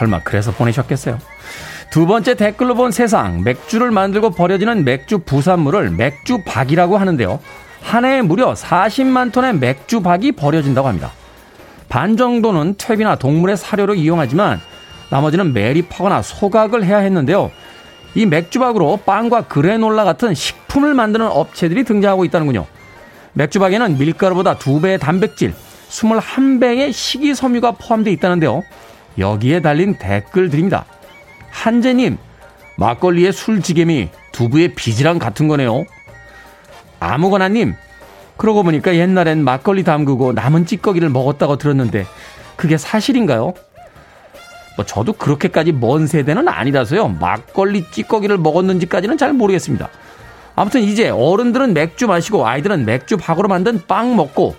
Speaker 1: 설마 그래서 보내셨겠어요? 두 번째 댓글로 본 세상. 맥주를 만들고 버려지는 맥주 부산물을 맥주박이라고 하는데요. 한 해에 무려 40만 톤의 맥주박이 버려진다고 합니다. 반 정도는 퇴비나 동물의 사료로 이용하지만 나머지는 매립하거나 소각을 해야 했는데요. 이 맥주박으로 빵과 그래놀라 같은 식품을 만드는 업체들이 등장하고 있다는군요. 맥주박에는 밀가루보다 2배의 단백질, 21배의 식이섬유가 포함되어 있다는데요. 여기에 달린 댓글들입니다. 한재님, 막걸리의 술지개미 두부의 비지랑 같은 거네요. 아무거나님, 그러고 보니까 옛날엔 막걸리 담그고 남은 찌꺼기를 먹었다고 들었는데 그게 사실인가요? 뭐 저도 그렇게까지 먼 세대는 아니라서요. 막걸리 찌꺼기를 먹었는지까지는 잘 모르겠습니다. 아무튼 이제 어른들은 맥주 마시고 아이들은 맥주 박으로 만든 빵 먹고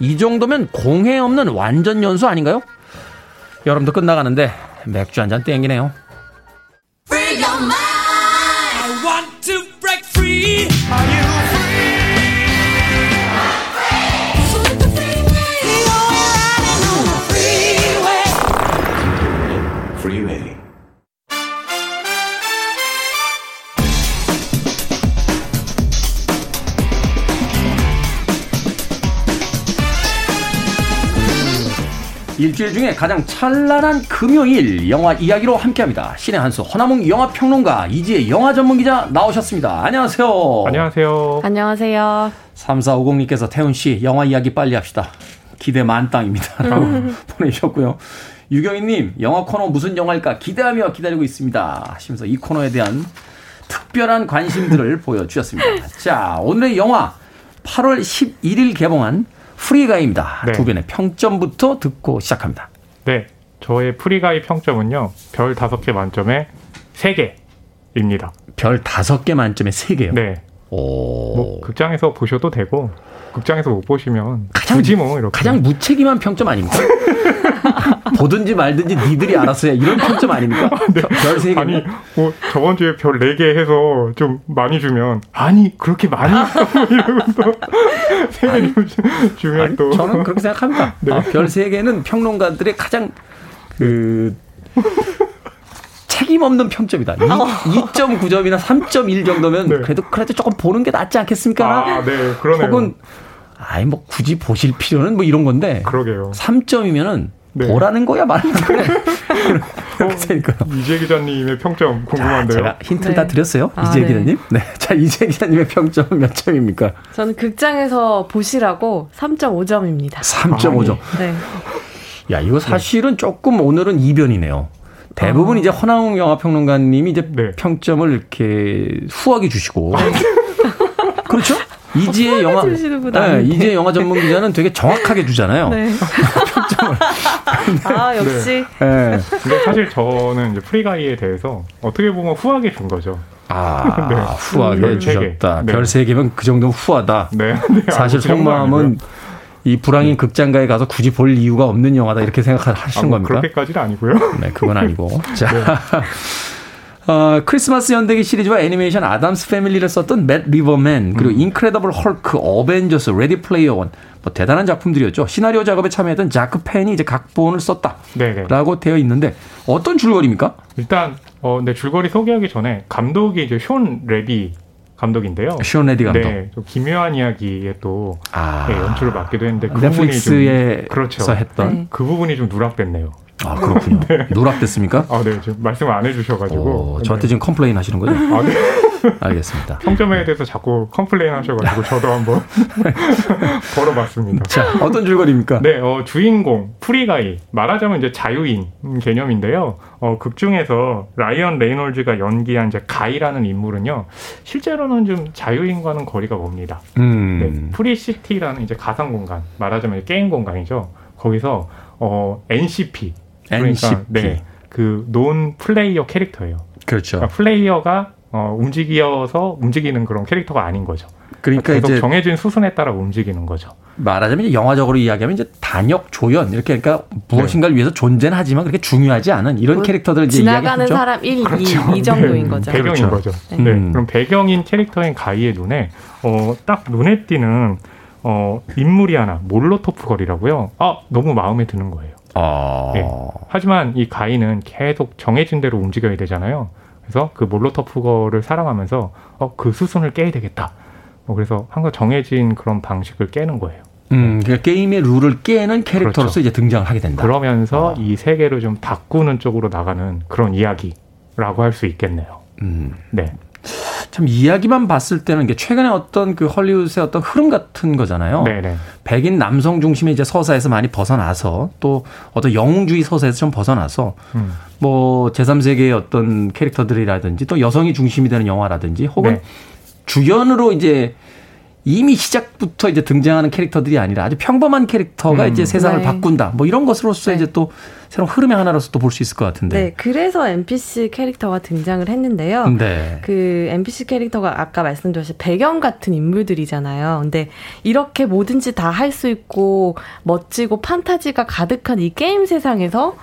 Speaker 1: 이 정도면 공해 없는 완전 연수 아닌가요? 여름도 끝나가는데 맥주 한 잔 땡기네요. 일주일 중에 가장 찬란한 금요일 영화 이야기로 함께합니다. 신의 한수 허나몽 영화 평론가 이지혜 영화 전문 기자 나오셨습니다. 안녕하세요.
Speaker 7: 안녕하세요.
Speaker 8: 안녕하세요.
Speaker 1: 3450님께서 태훈 씨 영화 이야기 빨리 합시다. 기대 만땅입니다. 라고 보내주셨고요. 유경희님 영화 코너 무슨 영화일까 기대하며 기다리고 있습니다. 하시면서 이 코너에 대한 특별한 관심들을 보여주셨습니다. 자 오늘의 영화 8월 11일 개봉한 프리가이입니다.
Speaker 7: 네.
Speaker 1: 두 분의 평점부터 듣고 시작합니다.
Speaker 7: 네. 저의 프리가이 평점은요. 별 5개 만점에 3개입니다.
Speaker 1: 별 5개 만점에 3개요.
Speaker 7: 네.
Speaker 1: 오.
Speaker 7: 뭐 극장에서 보셔도 되고 극장에서 못 보시면
Speaker 1: 가장
Speaker 7: 굳이 뭐 이렇게
Speaker 1: 가장 무책임한 평점 아닙니까? 보든지 말든지 니들이 알아서 해. 이런 평점 아닙니까? 별세 개.
Speaker 7: 아니 뭐 저번 주에 별 4개 해서 좀 많이 주면 아니 그렇게 많이 써 이러면서 세 개 주면
Speaker 1: 아니,
Speaker 7: 또
Speaker 1: 저는 그렇게 생각합니다.
Speaker 7: 네.
Speaker 1: 아, 별세 개는 평론가들의 가장 그 책임 없는 평점이다. 2.9점이나 3.1 정도면
Speaker 7: 네.
Speaker 1: 그래도 그래도 조금 보는 게 낫지 않겠습니까?
Speaker 7: 아, 네, 그러네요.
Speaker 1: 혹은 아이 뭐 굳이 보실 필요는 뭐 이런 건데
Speaker 7: 그러게요.
Speaker 1: 3점이면은
Speaker 7: 네.
Speaker 1: 보라는 거야 말하는 거야. 그렇게 되니까요.
Speaker 7: 이재 기자님의 평점
Speaker 1: 자,
Speaker 7: 궁금한데요.
Speaker 1: 제가 힌트를
Speaker 8: 네.
Speaker 1: 다 드렸어요.
Speaker 8: 아,
Speaker 1: 이재
Speaker 8: 네.
Speaker 1: 기자님. 네. 자, 이재 기자님의 평점은 몇 점입니까?
Speaker 8: 저는 극장에서 보시라고 3.5점입니다.
Speaker 1: 3.5점.
Speaker 8: 네.
Speaker 1: 야, 이거 사실은 조금 오늘은 이변이네요. 대부분 이제 허나웅 영화평론가님이 이제
Speaker 7: 네.
Speaker 1: 평점을 이렇게 후하게 주시고. 그렇죠? 이지의 영화, 네. 이지의 영화 전문 기자는 되게 정확하게 주잖아요.
Speaker 8: 네. 아, 역시.
Speaker 1: 네.
Speaker 7: 근데 사실 저는 이제 프리가이에 대해서 어떻게 보면 후하게 준 거죠.
Speaker 1: 아,
Speaker 7: 네.
Speaker 1: 후하게. 주셨다.
Speaker 7: 네.
Speaker 1: 별세 개면 그 정도면 후하다.
Speaker 7: 네. 네.
Speaker 1: 사실 속마음은. 이 불황인 극장가에 가서 굳이 볼 이유가 없는 영화다 이렇게 생각하시는
Speaker 7: 아, 뭐
Speaker 1: 겁니까?
Speaker 7: 그렇게까지는 아니고요.
Speaker 1: 네, 그건 아니고. 자.
Speaker 7: 네.
Speaker 1: 어, 크리스마스 연대기 시리즈와 애니메이션 아담스 패밀리를 썼던 맷 리버맨, 그리고
Speaker 7: 음.
Speaker 1: 인크레더블 헐크, 어벤져스, 레디 플레이어 원, 뭐 대단한 작품들이었죠. 시나리오 작업에 참여했던 자크 펜이 이제 각본을 썼다라고
Speaker 7: 네네.
Speaker 1: 되어 있는데 어떤 줄거리입니까?
Speaker 7: 일단 어, 네 줄거리 소개하기 전에 감독이 이제 숀 레비 감독인데요.
Speaker 1: 숀 레비 감독.
Speaker 7: 네, 좀 기묘한 이야기에 또
Speaker 1: 아,
Speaker 7: 네, 연출을 맡기도 했는데 그 부분이
Speaker 1: 넷플릭스에서
Speaker 7: 좀 그렇죠.
Speaker 1: 했던.
Speaker 8: 네.
Speaker 7: 그 부분이 좀 누락됐네요.
Speaker 1: 아, 그렇군요. 누락됐습니까?
Speaker 7: 아, 네, 지금 말씀을 안 해주셔가지고
Speaker 1: 오, 저한테
Speaker 7: 네.
Speaker 1: 지금 complain 하시는 거죠?
Speaker 7: 아, 네.
Speaker 1: 알겠습니다.
Speaker 7: 평점에 대해서 자꾸 complain 하셔가지고 저도 한번 걸어봤습니다.
Speaker 1: 자, 어떤 줄거리입니까?
Speaker 7: 네, 어, 주인공 프리가이 말하자면 이제 자유인 개념인데요. 어, 극 중에서 라이언 레이놀즈가 연기한 이제 가이라는 인물은요, 실제로는 좀 자유인과는 거리가 멉니다. 네,
Speaker 1: 음.
Speaker 7: 프리시티라는 이제 가상 공간, 말하자면 게임 공간이죠. 거기서 어, NCP,
Speaker 1: NCP.
Speaker 7: 네, 그 non player character예요.
Speaker 1: 그렇죠.
Speaker 7: 그러니까 플레이어가 어, 움직여서 움직이는 그런 캐릭터가 아닌 거죠.
Speaker 1: 그러니까
Speaker 7: 계속
Speaker 1: 이제
Speaker 7: 정해진 수순에 따라 움직이는 거죠.
Speaker 1: 말하자면 영화적으로 이야기하면 이제 단역 조연 이렇게 그러니까 무엇인가를 위해서 존재는 하지만 그렇게 중요하지 않은 이런 캐릭터들을 이제
Speaker 8: 지나가는. 사람 1, 2, 이 정도인 거죠.
Speaker 7: 배경인
Speaker 1: 그렇죠.
Speaker 7: 거죠.
Speaker 8: 네.
Speaker 7: 네.
Speaker 1: 음.
Speaker 7: 그럼 배경인 캐릭터인 가이의 눈에 어, 딱 눈에 띄는 어, 인물이 하나 몰로토프 거리라고요. 아 너무 마음에 드는 거예요.
Speaker 1: 어.
Speaker 7: 네. 하지만 이 가이는 계속 정해진 대로 움직여야 되잖아요. 그래서 그 몰로토프 거를 사랑하면서 어, 그 수순을 깨야 되겠다. 어, 그래서 항상 정해진 그런 방식을 깨는 거예요.
Speaker 1: 음, 그러니까 게임의 룰을 깨는 캐릭터로서
Speaker 7: 그렇죠.
Speaker 1: 이제 등장을 하게 된다.
Speaker 7: 그러면서
Speaker 1: 아.
Speaker 7: 이 세계를 좀 바꾸는 쪽으로 나가는 그런 이야기라고 할 수 있겠네요.
Speaker 1: 음.
Speaker 7: 네.
Speaker 1: 참 이야기만 봤을 때는 이게 최근에 어떤 그 헐리우드의 어떤 흐름 같은 거잖아요.
Speaker 7: 네네.
Speaker 1: 백인 남성 중심의 이제 서사에서 많이 벗어나서 또 어떤 영웅주의 서사에서 좀 벗어나서
Speaker 7: 음.
Speaker 1: 뭐 제3세계의 어떤 캐릭터들이라든지 또 여성이 중심이 되는 영화라든지 혹은
Speaker 7: 네.
Speaker 1: 주연으로 이제 이미 시작부터 이제 등장하는 캐릭터들이 아니라 아주 평범한 캐릭터가
Speaker 7: 음.
Speaker 1: 이제 세상을
Speaker 8: 네.
Speaker 1: 바꾼다. 뭐 이런 것으로서
Speaker 8: 네.
Speaker 1: 이제 또 새로운 흐름의 하나로서 또 볼 수 있을 것 같은데.
Speaker 8: 네, 그래서 NPC 캐릭터가 등장을 했는데요.
Speaker 1: 네.
Speaker 8: 그 NPC 캐릭터가 아까 말씀드렸듯이 배경 같은 인물들이잖아요. 근데 이렇게 뭐든지 다 할 수 있고 멋지고 판타지가 가득한 이 게임 세상에서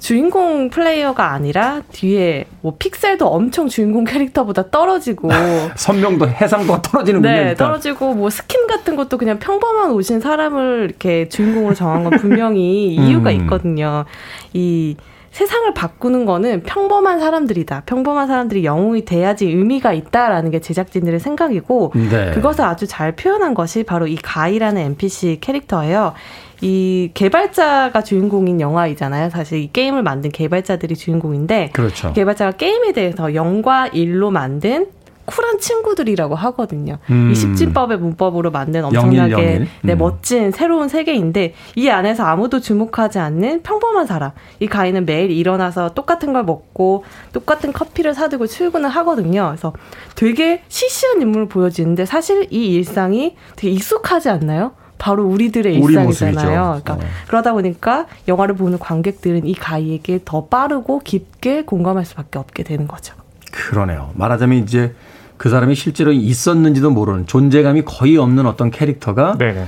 Speaker 8: 주인공 플레이어가 아니라 뒤에 뭐 픽셀도 엄청 주인공 캐릭터보다 떨어지고
Speaker 1: 선명도 해상도가 떨어지는군요.
Speaker 8: 네,
Speaker 1: 일단.
Speaker 8: 떨어지고 뭐 스킨 같은 것도 그냥 평범한 옷인 사람을 이렇게 주인공으로 정한 건 분명히 이유가
Speaker 1: 음.
Speaker 8: 있거든요. 이 세상을 바꾸는 거는 평범한 사람들이다. 평범한 사람들이 영웅이 돼야지 의미가 있다라는 게 제작진들의 생각이고
Speaker 1: 네.
Speaker 8: 그것을 아주 잘 표현한 것이 바로 이 가이라는 NPC 캐릭터예요. 이 개발자가 주인공인 영화이잖아요. 사실 이 게임을 만든 개발자들이 주인공인데
Speaker 1: 그렇죠.
Speaker 8: 개발자가 게임에 대해서 0과 1로 만든 쿨한 친구들이라고 하거든요.
Speaker 1: 음.
Speaker 8: 이 십진법의 문법으로 만든 엄청나게
Speaker 1: 영일, 영일.
Speaker 8: 네,
Speaker 1: 음.
Speaker 8: 멋진 새로운 세계인데 이 안에서 아무도 주목하지 않는 평범한 사람. 이 가이는 매일 일어나서 똑같은 걸 먹고 똑같은 커피를 사들고 출근을 하거든요. 그래서 되게 시시한 인물을 보여지는데 사실 이 일상이 되게 익숙하지 않나요? 바로 우리들의
Speaker 1: 우리
Speaker 8: 일상이잖아요. 그러니까
Speaker 1: 어.
Speaker 8: 그러다 보니까 영화를 보는 관객들은 이 가이에게 더 빠르고 깊게 공감할 수밖에 없게 되는 거죠.
Speaker 1: 그러네요. 말하자면 이제 그 사람이 실제로 있었는지도 모르는 존재감이 거의 없는 어떤 캐릭터가
Speaker 7: 네네.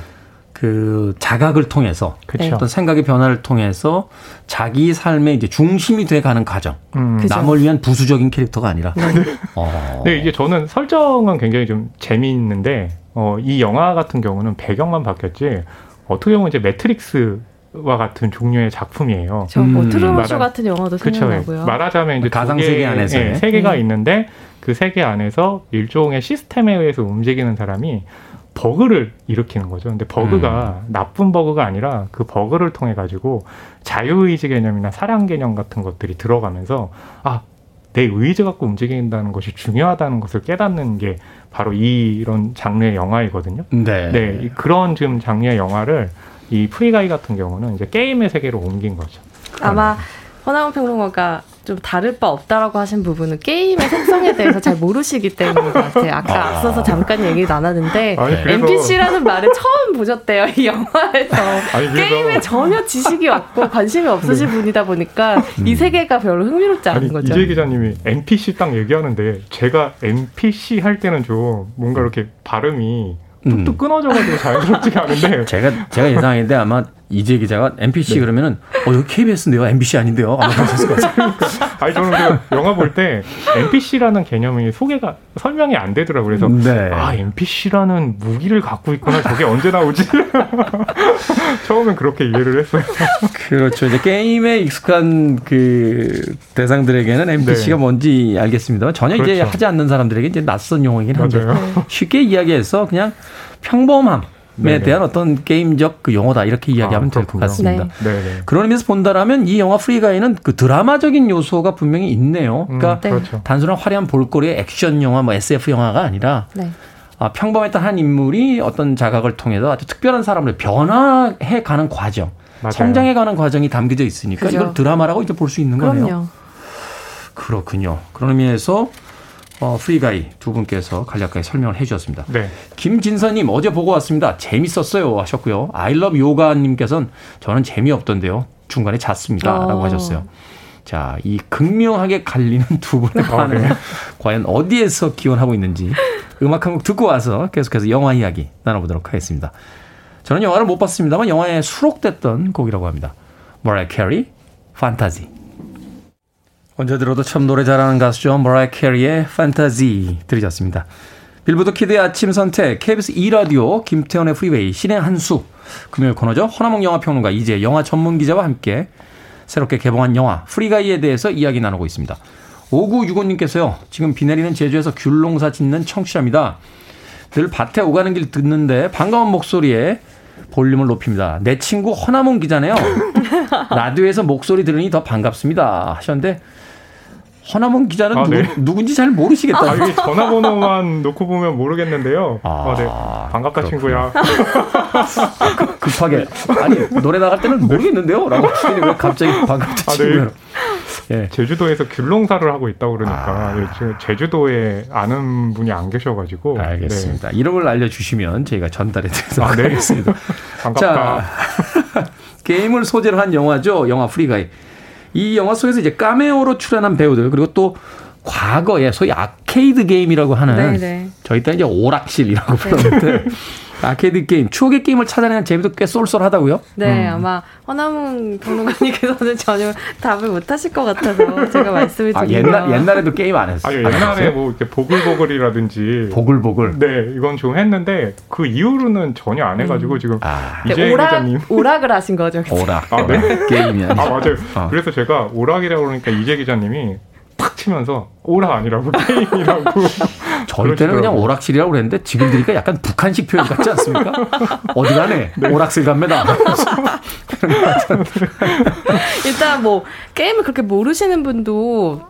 Speaker 1: 그 자각을 통해서
Speaker 7: 그쵸.
Speaker 1: 어떤 생각의 변화를 통해서 자기 삶의 이제 중심이 돼 가는 과정.
Speaker 7: 음.
Speaker 1: 남을 위한 부수적인 캐릭터가 아니라. 어.
Speaker 7: 네, 이게 저는 설정은 굉장히 좀 재미있는데, 어, 이 영화 같은 경우는 배경만 바뀌었지, 어떻게 보면 이제 매트릭스 와 같은 종류의 작품이에요.
Speaker 8: 저뭐
Speaker 1: 음,
Speaker 8: 트루먼 쇼
Speaker 7: 말하-
Speaker 8: 같은 영화도. 생각나고요.
Speaker 7: 말하자면 이제
Speaker 1: 가상
Speaker 7: 두 개-
Speaker 1: 세계 안에서.
Speaker 7: 예, 세계가
Speaker 8: 음.
Speaker 7: 있는데 그 세계 안에서 일종의 시스템에 의해서 움직이는 사람이 버그를 일으키는 거죠. 근데 버그가 나쁜 버그가 아니라 그 버그를 통해 가지고 자유의지 개념이나 사랑 개념 같은 것들이 들어가면서 아, 내 의지 갖고 움직인다는 것이 중요하다는 것을 깨닫는 게 바로 이런 장르의 영화이거든요.
Speaker 1: 네.
Speaker 7: 네, 이- 그런 지금 장르의 영화를 이 프리가이 같은 경우는 이제 게임의 세계로 옮긴 거죠.
Speaker 8: 아마 허남웅 평론가가 좀 다를 바 없다라고 하신 부분은 게임의 속성에 대해서 잘 모르시기 때문인 것 같아요. 아까 앞서서 잠깐 얘기 나눴는데
Speaker 7: 아니, 그래서-
Speaker 8: NPC라는 말을 처음 보셨대요 이 영화에서
Speaker 7: 아니, 그래서-
Speaker 8: 게임에 전혀 지식이 없고 관심이 없으신 분이다 보니까 이 세계가 별로 흥미롭지 않은
Speaker 7: 아니
Speaker 8: 거죠.
Speaker 7: 이재 기자님이 NPC 딱 얘기하는데 제가 NPC 할 때는 좀 뭔가 이렇게 발음이 뚝뚝
Speaker 1: 음.
Speaker 7: 끊어져가지고 자연스럽지가 않은데
Speaker 1: 제가 제가 예상했는데 아마 이재 기자가 NPC
Speaker 7: 네.
Speaker 1: 그러면은 어 여기 KBS인데요, MBC 아닌데요. 아마 그러셨을 것 같아요.
Speaker 7: 아니 저는 그 영화 볼 때 NPC라는 개념이 소개가 설명이 안 되더라고요. 그래서
Speaker 1: 네.
Speaker 7: 아 NPC라는 무기를 갖고 있구나 저게 언제 나오지? 처음엔 그렇게 이해를 했어요.
Speaker 1: 그렇죠. 이제 게임에 익숙한 그 대상들에게는 NPC가
Speaker 7: 네.
Speaker 1: 뭔지 알겠습니다. 전혀 이제
Speaker 7: 그렇죠.
Speaker 1: 하지 않는 사람들에게 이제 낯선 용어이긴 한데
Speaker 7: 맞아요.
Speaker 1: 쉽게 이야기해서 그냥 평범함에
Speaker 7: 네네.
Speaker 1: 대한 어떤 게임적 그 용어다 이렇게 이야기하면
Speaker 7: 아,
Speaker 1: 될것
Speaker 7: 그렇군요.
Speaker 1: 같습니다.
Speaker 8: 네.
Speaker 7: 네네.
Speaker 1: 그런 의미에서 본다라면 이 영화 프리가이는 그 드라마적인 요소가 분명히 있네요. 그러니까
Speaker 7: 음, 그렇죠.
Speaker 1: 단순한 화려한 볼거리의 액션 영화, 뭐 SF 영화가 아니라
Speaker 8: 네.
Speaker 1: 아, 평범했던 한 인물이 어떤 자각을 통해서 아주 특별한 사람으로 변화해 가는 과정,
Speaker 7: 맞아요.
Speaker 1: 성장해 가는 과정이 담겨져 있으니까
Speaker 8: 그죠.
Speaker 1: 이걸 드라마라고 이제 볼 수 있는 거네요.
Speaker 8: 그럼요.
Speaker 1: 그렇군요. 그런 의미에서 어, 프리가이 두 분께서 간략하게 설명을 해 주셨습니다.
Speaker 7: 네.
Speaker 1: 김진서님 어제 보고 왔습니다. 재밌었어요 하셨고요. 아이러브 요가님께서는 저는 재미없던데요. 중간에 잤습니다라고
Speaker 8: 어.
Speaker 1: 하셨어요. 자, 이 극명하게 갈리는 두 분의
Speaker 7: 아,
Speaker 1: 반응을
Speaker 7: 네.
Speaker 1: 과연 어디에서 기원하고 있는지 음악 한 곡 듣고 와서 계속해서 영화 이야기 나눠보도록 하겠습니다. 저는 영화를 못 봤습니다만 영화에 수록됐던 곡이라고 합니다. 머라이 캐리, 판타지. 언제 들어도 참 노래 잘하는 가수죠. 머라이 캐리의 판타지 들으셨습니다. 빌보드 키드의 아침 선택, KBS 2라디오, 김태훈의 프리웨이, 신의 한수, 금요일 코너죠. 허남웅 영화평론가 이제 영화 전문 기자와 함께 새롭게 개봉한 영화 프리가이에 대해서 이야기 나누고 있습니다. 5965님께서요. 지금 비 내리는 제주에서 귤농사 짓는 청취자입니다. 늘 밭에 오가는 길 듣는데 반가운 목소리에 볼륨을 높입니다. 내 친구 허나몽 기자네요. 라디오에서 목소리 들으니 더 반갑습니다. 하셨는데 허나몽 기자는
Speaker 7: 아,
Speaker 1: 누구,
Speaker 7: 네.
Speaker 1: 누군지 잘 모르시겠다.
Speaker 7: 아, 전화번호만 놓고 보면 모르겠는데요.
Speaker 1: 아,
Speaker 7: 아, 네. 반갑다,
Speaker 1: 그렇구나.
Speaker 7: 친구야.
Speaker 1: 급하게 아니 노래 나갈 때는 모르겠는데요. 라고 하시더니 왜 갑자기 반갑다
Speaker 7: 아, 네.
Speaker 1: 친구야. 예.
Speaker 7: 제주도에서 귤농사를 하고 있다고 그러니까
Speaker 1: 아.
Speaker 7: 예, 지금 제주도에 아는 분이 안 계셔가지고
Speaker 1: 알겠습니다. 이름을 알려주시면 저희가 전달해 드리도록
Speaker 7: 아, 네.
Speaker 1: 하겠습니다.
Speaker 7: 네. 반갑다.
Speaker 1: 게임을 소재로 한 영화죠. 영화 프리가이. 이 영화 속에서 이제 까메오로 출연한 배우들 그리고 또 과거에 소위 아케이드 게임이라고 하는
Speaker 8: 네네.
Speaker 1: 저희 때 이제 오락실이라고 부르는데 아케이드 게임, 추억의 게임을 찾아내는 재미도 꽤 쏠쏠하다고요?
Speaker 8: 네, 아마 허남웅 평론가님께서는 전혀 답을 못 하실 것 같아서 제가 말씀을
Speaker 1: 아,
Speaker 8: 드리면
Speaker 1: 옛날 옛날에도 게임 안 했어요.
Speaker 7: 아니 옛날에 뭐 이렇게 보글보글이라든지
Speaker 1: 보글보글.
Speaker 7: 네 이건 좀 했는데 그 이후로는 전혀 안 해가지고 지금
Speaker 1: 아,
Speaker 8: 네,
Speaker 7: 이재
Speaker 8: 오락,
Speaker 7: 기자님
Speaker 8: 오락을 하신 거죠. 그래서.
Speaker 1: 오락.
Speaker 7: 아, 네.
Speaker 1: 게임이 아니라.
Speaker 7: 아 맞아요.
Speaker 1: 어.
Speaker 7: 그래서 제가 오락이라고 그러니까 이재 기자님이 탁 치면서 오락 아니라고 게임이라고
Speaker 1: 저희 때는 그냥. 오락실이라고 그랬는데 지금 들으니까 약간 북한식 표현 같지 않습니까? 어디 가네? 오락실 갑니다.
Speaker 8: 일단 뭐 게임을 그렇게 모르시는 분도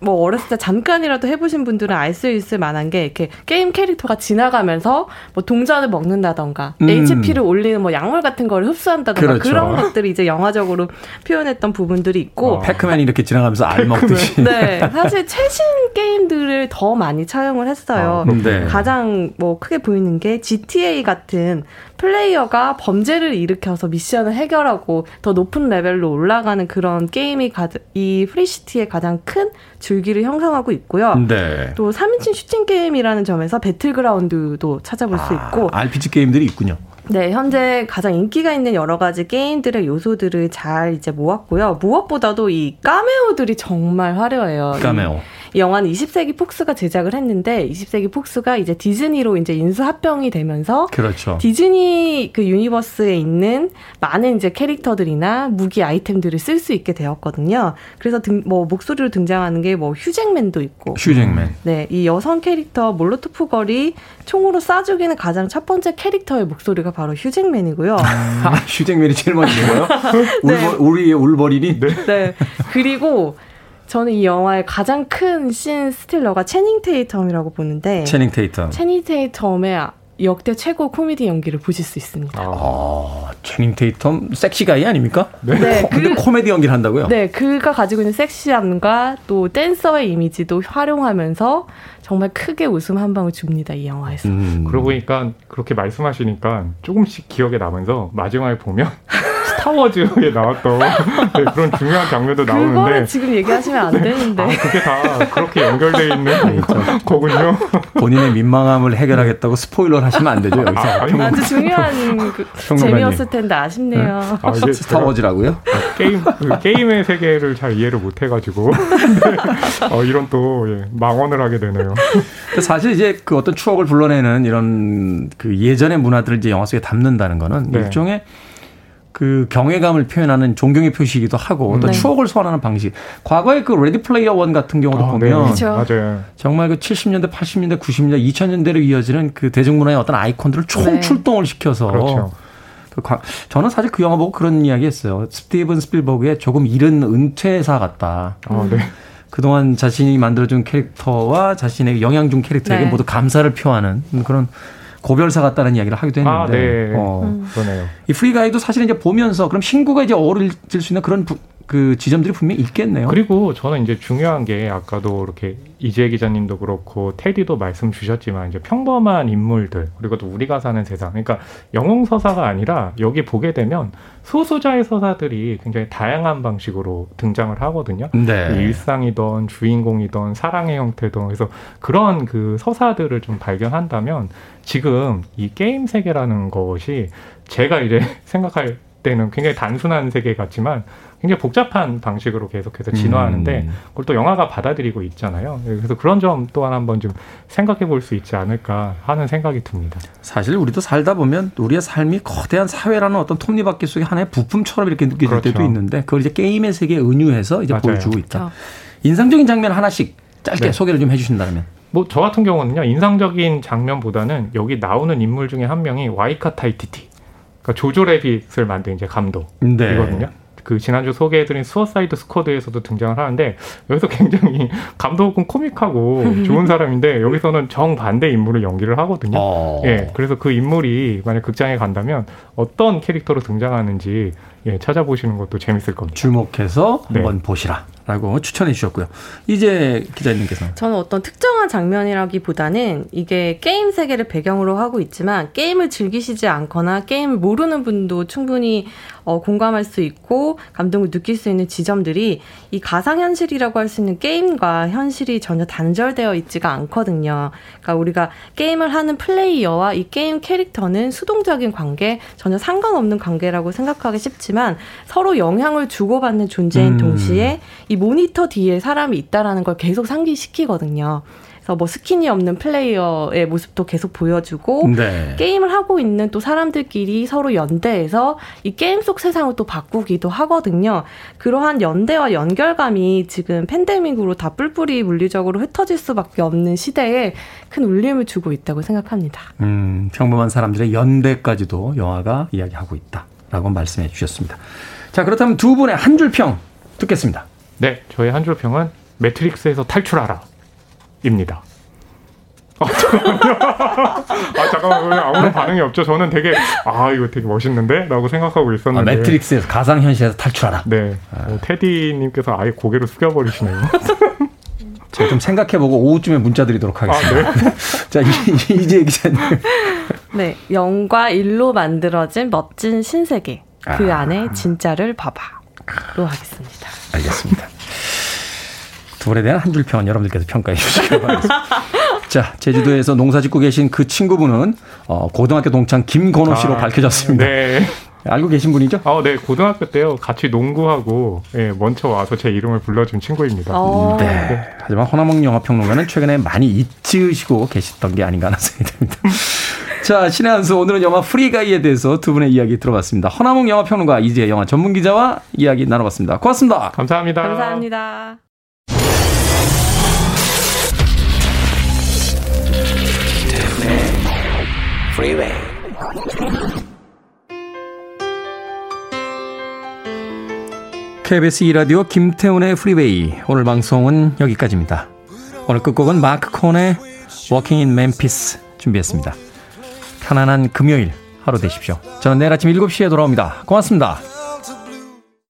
Speaker 8: 뭐 어렸을 때 잠깐이라도 해보신 분들은 알 수 있을 만한 게 이렇게 게임 캐릭터가 지나가면서 뭐 동전을 먹는다던가
Speaker 1: 음.
Speaker 8: HP를 올리는 뭐 약물 같은 거를 흡수한다던가
Speaker 1: 그렇죠.
Speaker 8: 그런 것들이 이제 영화적으로 표현했던 부분들이 있고
Speaker 7: 어.
Speaker 1: 패크맨이 이렇게 지나가면서 알 먹듯이.
Speaker 8: 네 사실 최신 게임들을 더 많이 차용을 했어요.
Speaker 1: 어, 네.
Speaker 8: 가장 뭐 크게 보이는 게 GTA 같은 플레이어가 범죄를 일으켜서 미션을 해결하고 더 높은 레벨로 올라가는 그런 게임이 가, 이 프리시티의 가장 큰 줄기를 형성하고 있고요.
Speaker 1: 네.
Speaker 8: 또 3인칭 슈팅 게임이라는 점에서 배틀그라운드도 찾아볼 수 있고
Speaker 1: 아, RPG 게임들이 있군요.
Speaker 8: 네, 현재 가장 인기가 있는 여러 가지 게임들의 요소들을 잘 이제 모았고요. 무엇보다도 이 까메오들이 정말 화려해요. 이-
Speaker 1: 까메오.
Speaker 8: 이 영화는 20세기 폭스가 제작을 했는데 20세기 폭스가 이제 디즈니로 이제 인수 합병이 되면서
Speaker 1: 그렇죠.
Speaker 8: 디즈니 그 유니버스에 있는 많은 이제 캐릭터들이나 무기 아이템들을 쓸 수 있게 되었거든요. 그래서 등, 뭐 목소리로 등장하는 게 뭐 휴잭맨도 있고
Speaker 1: 휴잭맨.
Speaker 8: 네, 이 여성 캐릭터 몰로토프 걸이 총으로 쏴 죽이는 가장 첫 번째 캐릭터의 목소리가 바로 휴잭맨이고요.
Speaker 1: 아, 휴잭맨이 제일 먼저 거요?
Speaker 8: 네.
Speaker 1: 울버, 우리의 울버린이?
Speaker 8: 네. 그리고 저는 이 영화의 가장 큰 신 스틸러가 채닝 테이텀이라고 보는데
Speaker 1: 채닝 테이터.
Speaker 8: 채닝 테이텀의 역대 최고 코미디 연기를 보실 수 있습니다.
Speaker 1: 아, 채닝 테이텀 sexy guy 아닙니까?
Speaker 8: 네,
Speaker 1: 코- 근데
Speaker 8: 그-
Speaker 1: 코미디 연기를 한다고요?
Speaker 8: 네, 그가 가지고 있는 섹시함과 또 댄서의 이미지도 활용하면서 정말 크게 웃음 한 방울 줍니다, 이 영화에서.
Speaker 1: 음.
Speaker 7: 그러고 보니까 그렇게 말씀하시니까 조금씩 기억에 나면서 마지막에 보면 스타워즈에 나왔던 네, 그런 중요한 장면도 나오는데
Speaker 8: 지금 얘기하시면 안 되는데.
Speaker 7: 아, 그게 다 그렇게 연결돼 있는 거군요.
Speaker 1: 본인의 민망함을 해결하겠다고 스포일러를 하시면 안 되죠, 여기서.
Speaker 7: 아, 아니,
Speaker 1: 평-
Speaker 8: 아주 중요한 그. 재미였을 텐데 아쉽네요.
Speaker 7: 아, 이게 제가
Speaker 1: 스타워즈라고요?
Speaker 7: 게임 그 게임의 세계를 잘 이해를 못 해가지고 네. 어, 이런 또 예, 망언을 하게 되네요.
Speaker 1: 사실 이제 그 어떤 추억을 불러내는 이런 그 예전의 문화들을 이제 영화 속에 담는다는 거는
Speaker 7: 네.
Speaker 1: 일종의 그 경외감을 표현하는 존경의 표시이기도 하고 또
Speaker 8: 네.
Speaker 1: 추억을 소환하는 방식. 과거에 그 레디 플레이어 원 같은 경우도
Speaker 7: 아,
Speaker 1: 보면
Speaker 8: 그렇죠.
Speaker 7: 맞아요.
Speaker 1: 정말 그 70년대, 80년대, 90년대, 2000년대로 이어지는 그 대중문화의 어떤 아이콘들을
Speaker 8: 네.
Speaker 1: 총출동을 시켜서
Speaker 7: 그렇죠.
Speaker 1: 그 과- 저는 사실 그 영화 보고 그런 이야기 했어요. 스티븐 스필버그의 조금 이른 은퇴사 같다.
Speaker 7: 아, 네.
Speaker 1: 그동안 자신이 만들어준 캐릭터와 자신에게 영향 준 캐릭터에게
Speaker 8: 네.
Speaker 1: 모두 감사를 표하는 그런 고별사 같다는 이야기를 하기도 했는데
Speaker 7: 아, 네.
Speaker 1: 어,
Speaker 8: 음.
Speaker 7: 그러네요.
Speaker 1: 이 프리가이도 사실 이제 보면서 그럼 신구가 이제 어우러질 수 있는 그런 부- 그 지점들이 분명히 있겠네요.
Speaker 7: 그리고 저는 이제 중요한 게 아까도 이렇게 이재 기자님도 그렇고 테디도 말씀 주셨지만 이제 평범한 인물들 그리고 또 우리가 사는 세상 그러니까 영웅 서사가 아니라 여기 보게 되면 소수자의 서사들이 굉장히 다양한 방식으로 등장을 하거든요.
Speaker 1: 네.
Speaker 7: 일상이던 주인공이던 사랑의 형태든 그래서 그런 그 서사들을 좀 발견한다면 지금 이 게임 세계라는 것이 제가 이제 생각할 때는 굉장히 단순한 세계 같지만 굉장히 복잡한 방식으로 계속해서 진화하는데
Speaker 1: 음.
Speaker 7: 그걸 또 영화가 받아들이고 있잖아요. 그래서 그런 점 또한 한번 좀 생각해 볼 수 있지 않을까 하는 생각이 듭니다.
Speaker 1: 사실 우리도 살다 보면 우리의 삶이 거대한 사회라는 어떤 톱니바퀴 속의 하나의 부품처럼 이렇게 느껴질
Speaker 7: 그렇죠.
Speaker 1: 때도 있는데 그걸 이제 게임의 세계에 은유해서 이제
Speaker 7: 맞아요.
Speaker 1: 보여주고 있다.
Speaker 8: 그렇죠.
Speaker 1: 인상적인 장면 하나씩 짧게
Speaker 7: 네.
Speaker 1: 소개를 좀 해주신다면.
Speaker 7: 뭐 저 같은 경우는요 인상적인 장면보다는 여기 나오는 인물 중에 한 명이 와이카 타이티티, 그러니까 조조 레빗을 만든 이제 감독이거든요.
Speaker 1: 네.
Speaker 7: 그 지난주 소개해드린 수어사이드 스쿼드에서도 등장을 하는데 여기서 굉장히 감독은 코믹하고 좋은 사람인데 여기서는 정 반대 인물을 연기를 하거든요.
Speaker 1: 어.
Speaker 7: 예, 그래서 그 인물이 만약 극장에 간다면 어떤 캐릭터로 등장하는지 예, 찾아보시는 것도 재밌을 겁니다.
Speaker 1: 주목해서
Speaker 7: 네.
Speaker 1: 한번 보시라라고 추천해 주셨고요. 이제 기자님께서
Speaker 8: 저는 어떤 특정한 장면이라기보다는 이게 게임 세계를 배경으로 하고 있지만 게임을 즐기시지 않거나 게임을 모르는 분도 충분히 어, 공감할 수 있고 감동을 느낄 수 있는 지점들이 이 가상 현실이라고 할 수 있는 게임과 현실이 전혀 단절되어 있지가 않거든요. 그러니까 우리가 게임을 하는 플레이어와 이 게임 캐릭터는 수동적인 관계, 전혀 상관없는 관계라고 생각하기 쉽지 만 서로 영향을 주고받는 존재인
Speaker 1: 음.
Speaker 8: 동시에 이 모니터 뒤에 사람이 있다라는 걸 계속 상기시키거든요. 그래서 뭐 스킨이 없는 플레이어의 모습도 계속 보여주고
Speaker 1: 네.
Speaker 8: 게임을 하고 있는 또 사람들끼리 서로 연대해서 이 게임 속 세상을 또 바꾸기도 하거든요. 그러한 연대와 연결감이 지금 팬데믹으로 다 뿔뿔이 물리적으로 흩어질 수밖에 없는 시대에 큰 울림을 주고 있다고 생각합니다.
Speaker 1: 음, 평범한 사람들의 연대까지도 영화가 이야기하고 있다 라고 말씀해 주셨습니다. 자, 그렇다면 두 분의 한 줄 평 듣겠습니다.
Speaker 7: 네, 저의 한 줄 평은 매트릭스에서 탈출하라. 입니다. 아, 잠깐만요. 아, 잠깐만. 왜 아무런 반응이 없죠? 저는 되게, 아, 이거 되게 멋있는데? 라고 생각하고
Speaker 1: 아,
Speaker 7: 있었는데.
Speaker 1: 매트릭스에서 가상현실에서 탈출하라.
Speaker 7: 네. 어, 테디님께서 아예 고개를 숙여버리시네요.
Speaker 1: 제가 좀 생각해보고 오후쯤에 문자 드리도록 하겠습니다.
Speaker 7: 아, 네.
Speaker 1: 자, 이- 이재 기자님.
Speaker 8: 네, 0과 1로 만들어진 멋진 신세계. 그
Speaker 1: 아.
Speaker 8: 안에 진짜를 봐봐로 하겠습니다.
Speaker 1: 알겠습니다. 두 분에 대한 한 줄 평은 여러분들께서 평가해 주시기 바랍니다. 자, 제주도에서 농사 짓고 계신 그 친구분은 어, 고등학교 동창 김건호 씨로
Speaker 7: 아,
Speaker 1: 밝혀졌습니다.
Speaker 7: 네.
Speaker 1: 알고 계신 분이죠?
Speaker 7: 아, 네. 고등학교 때요. 같이 농구하고 예, 먼저 와서 제 이름을 불러준 친구입니다.
Speaker 8: 어,
Speaker 1: 네. 하지만 허나몽 영화평론가는 최근에 많이 잊으시고 계셨던 게 아닌가 하는 생각이 듭니다. 자, 신의 한수 오늘은 영화 프리가이에 대해서 두 분의 이야기 들어봤습니다. 허남웅 영화 평론가 이제 영화 전문 기자와 이야기 나눠봤습니다. 고맙습니다.
Speaker 7: 감사합니다.
Speaker 8: 감사합니다.
Speaker 1: KBS 2라디오 김태훈의 프리웨이 오늘 방송은 여기까지입니다. 오늘 끝곡은 마크 콘의 Walking in Memphis 준비했습니다. 편안한 금요일 하루 되십시오. 저는 내일 아침 7시에 돌아옵니다. 고맙습니다.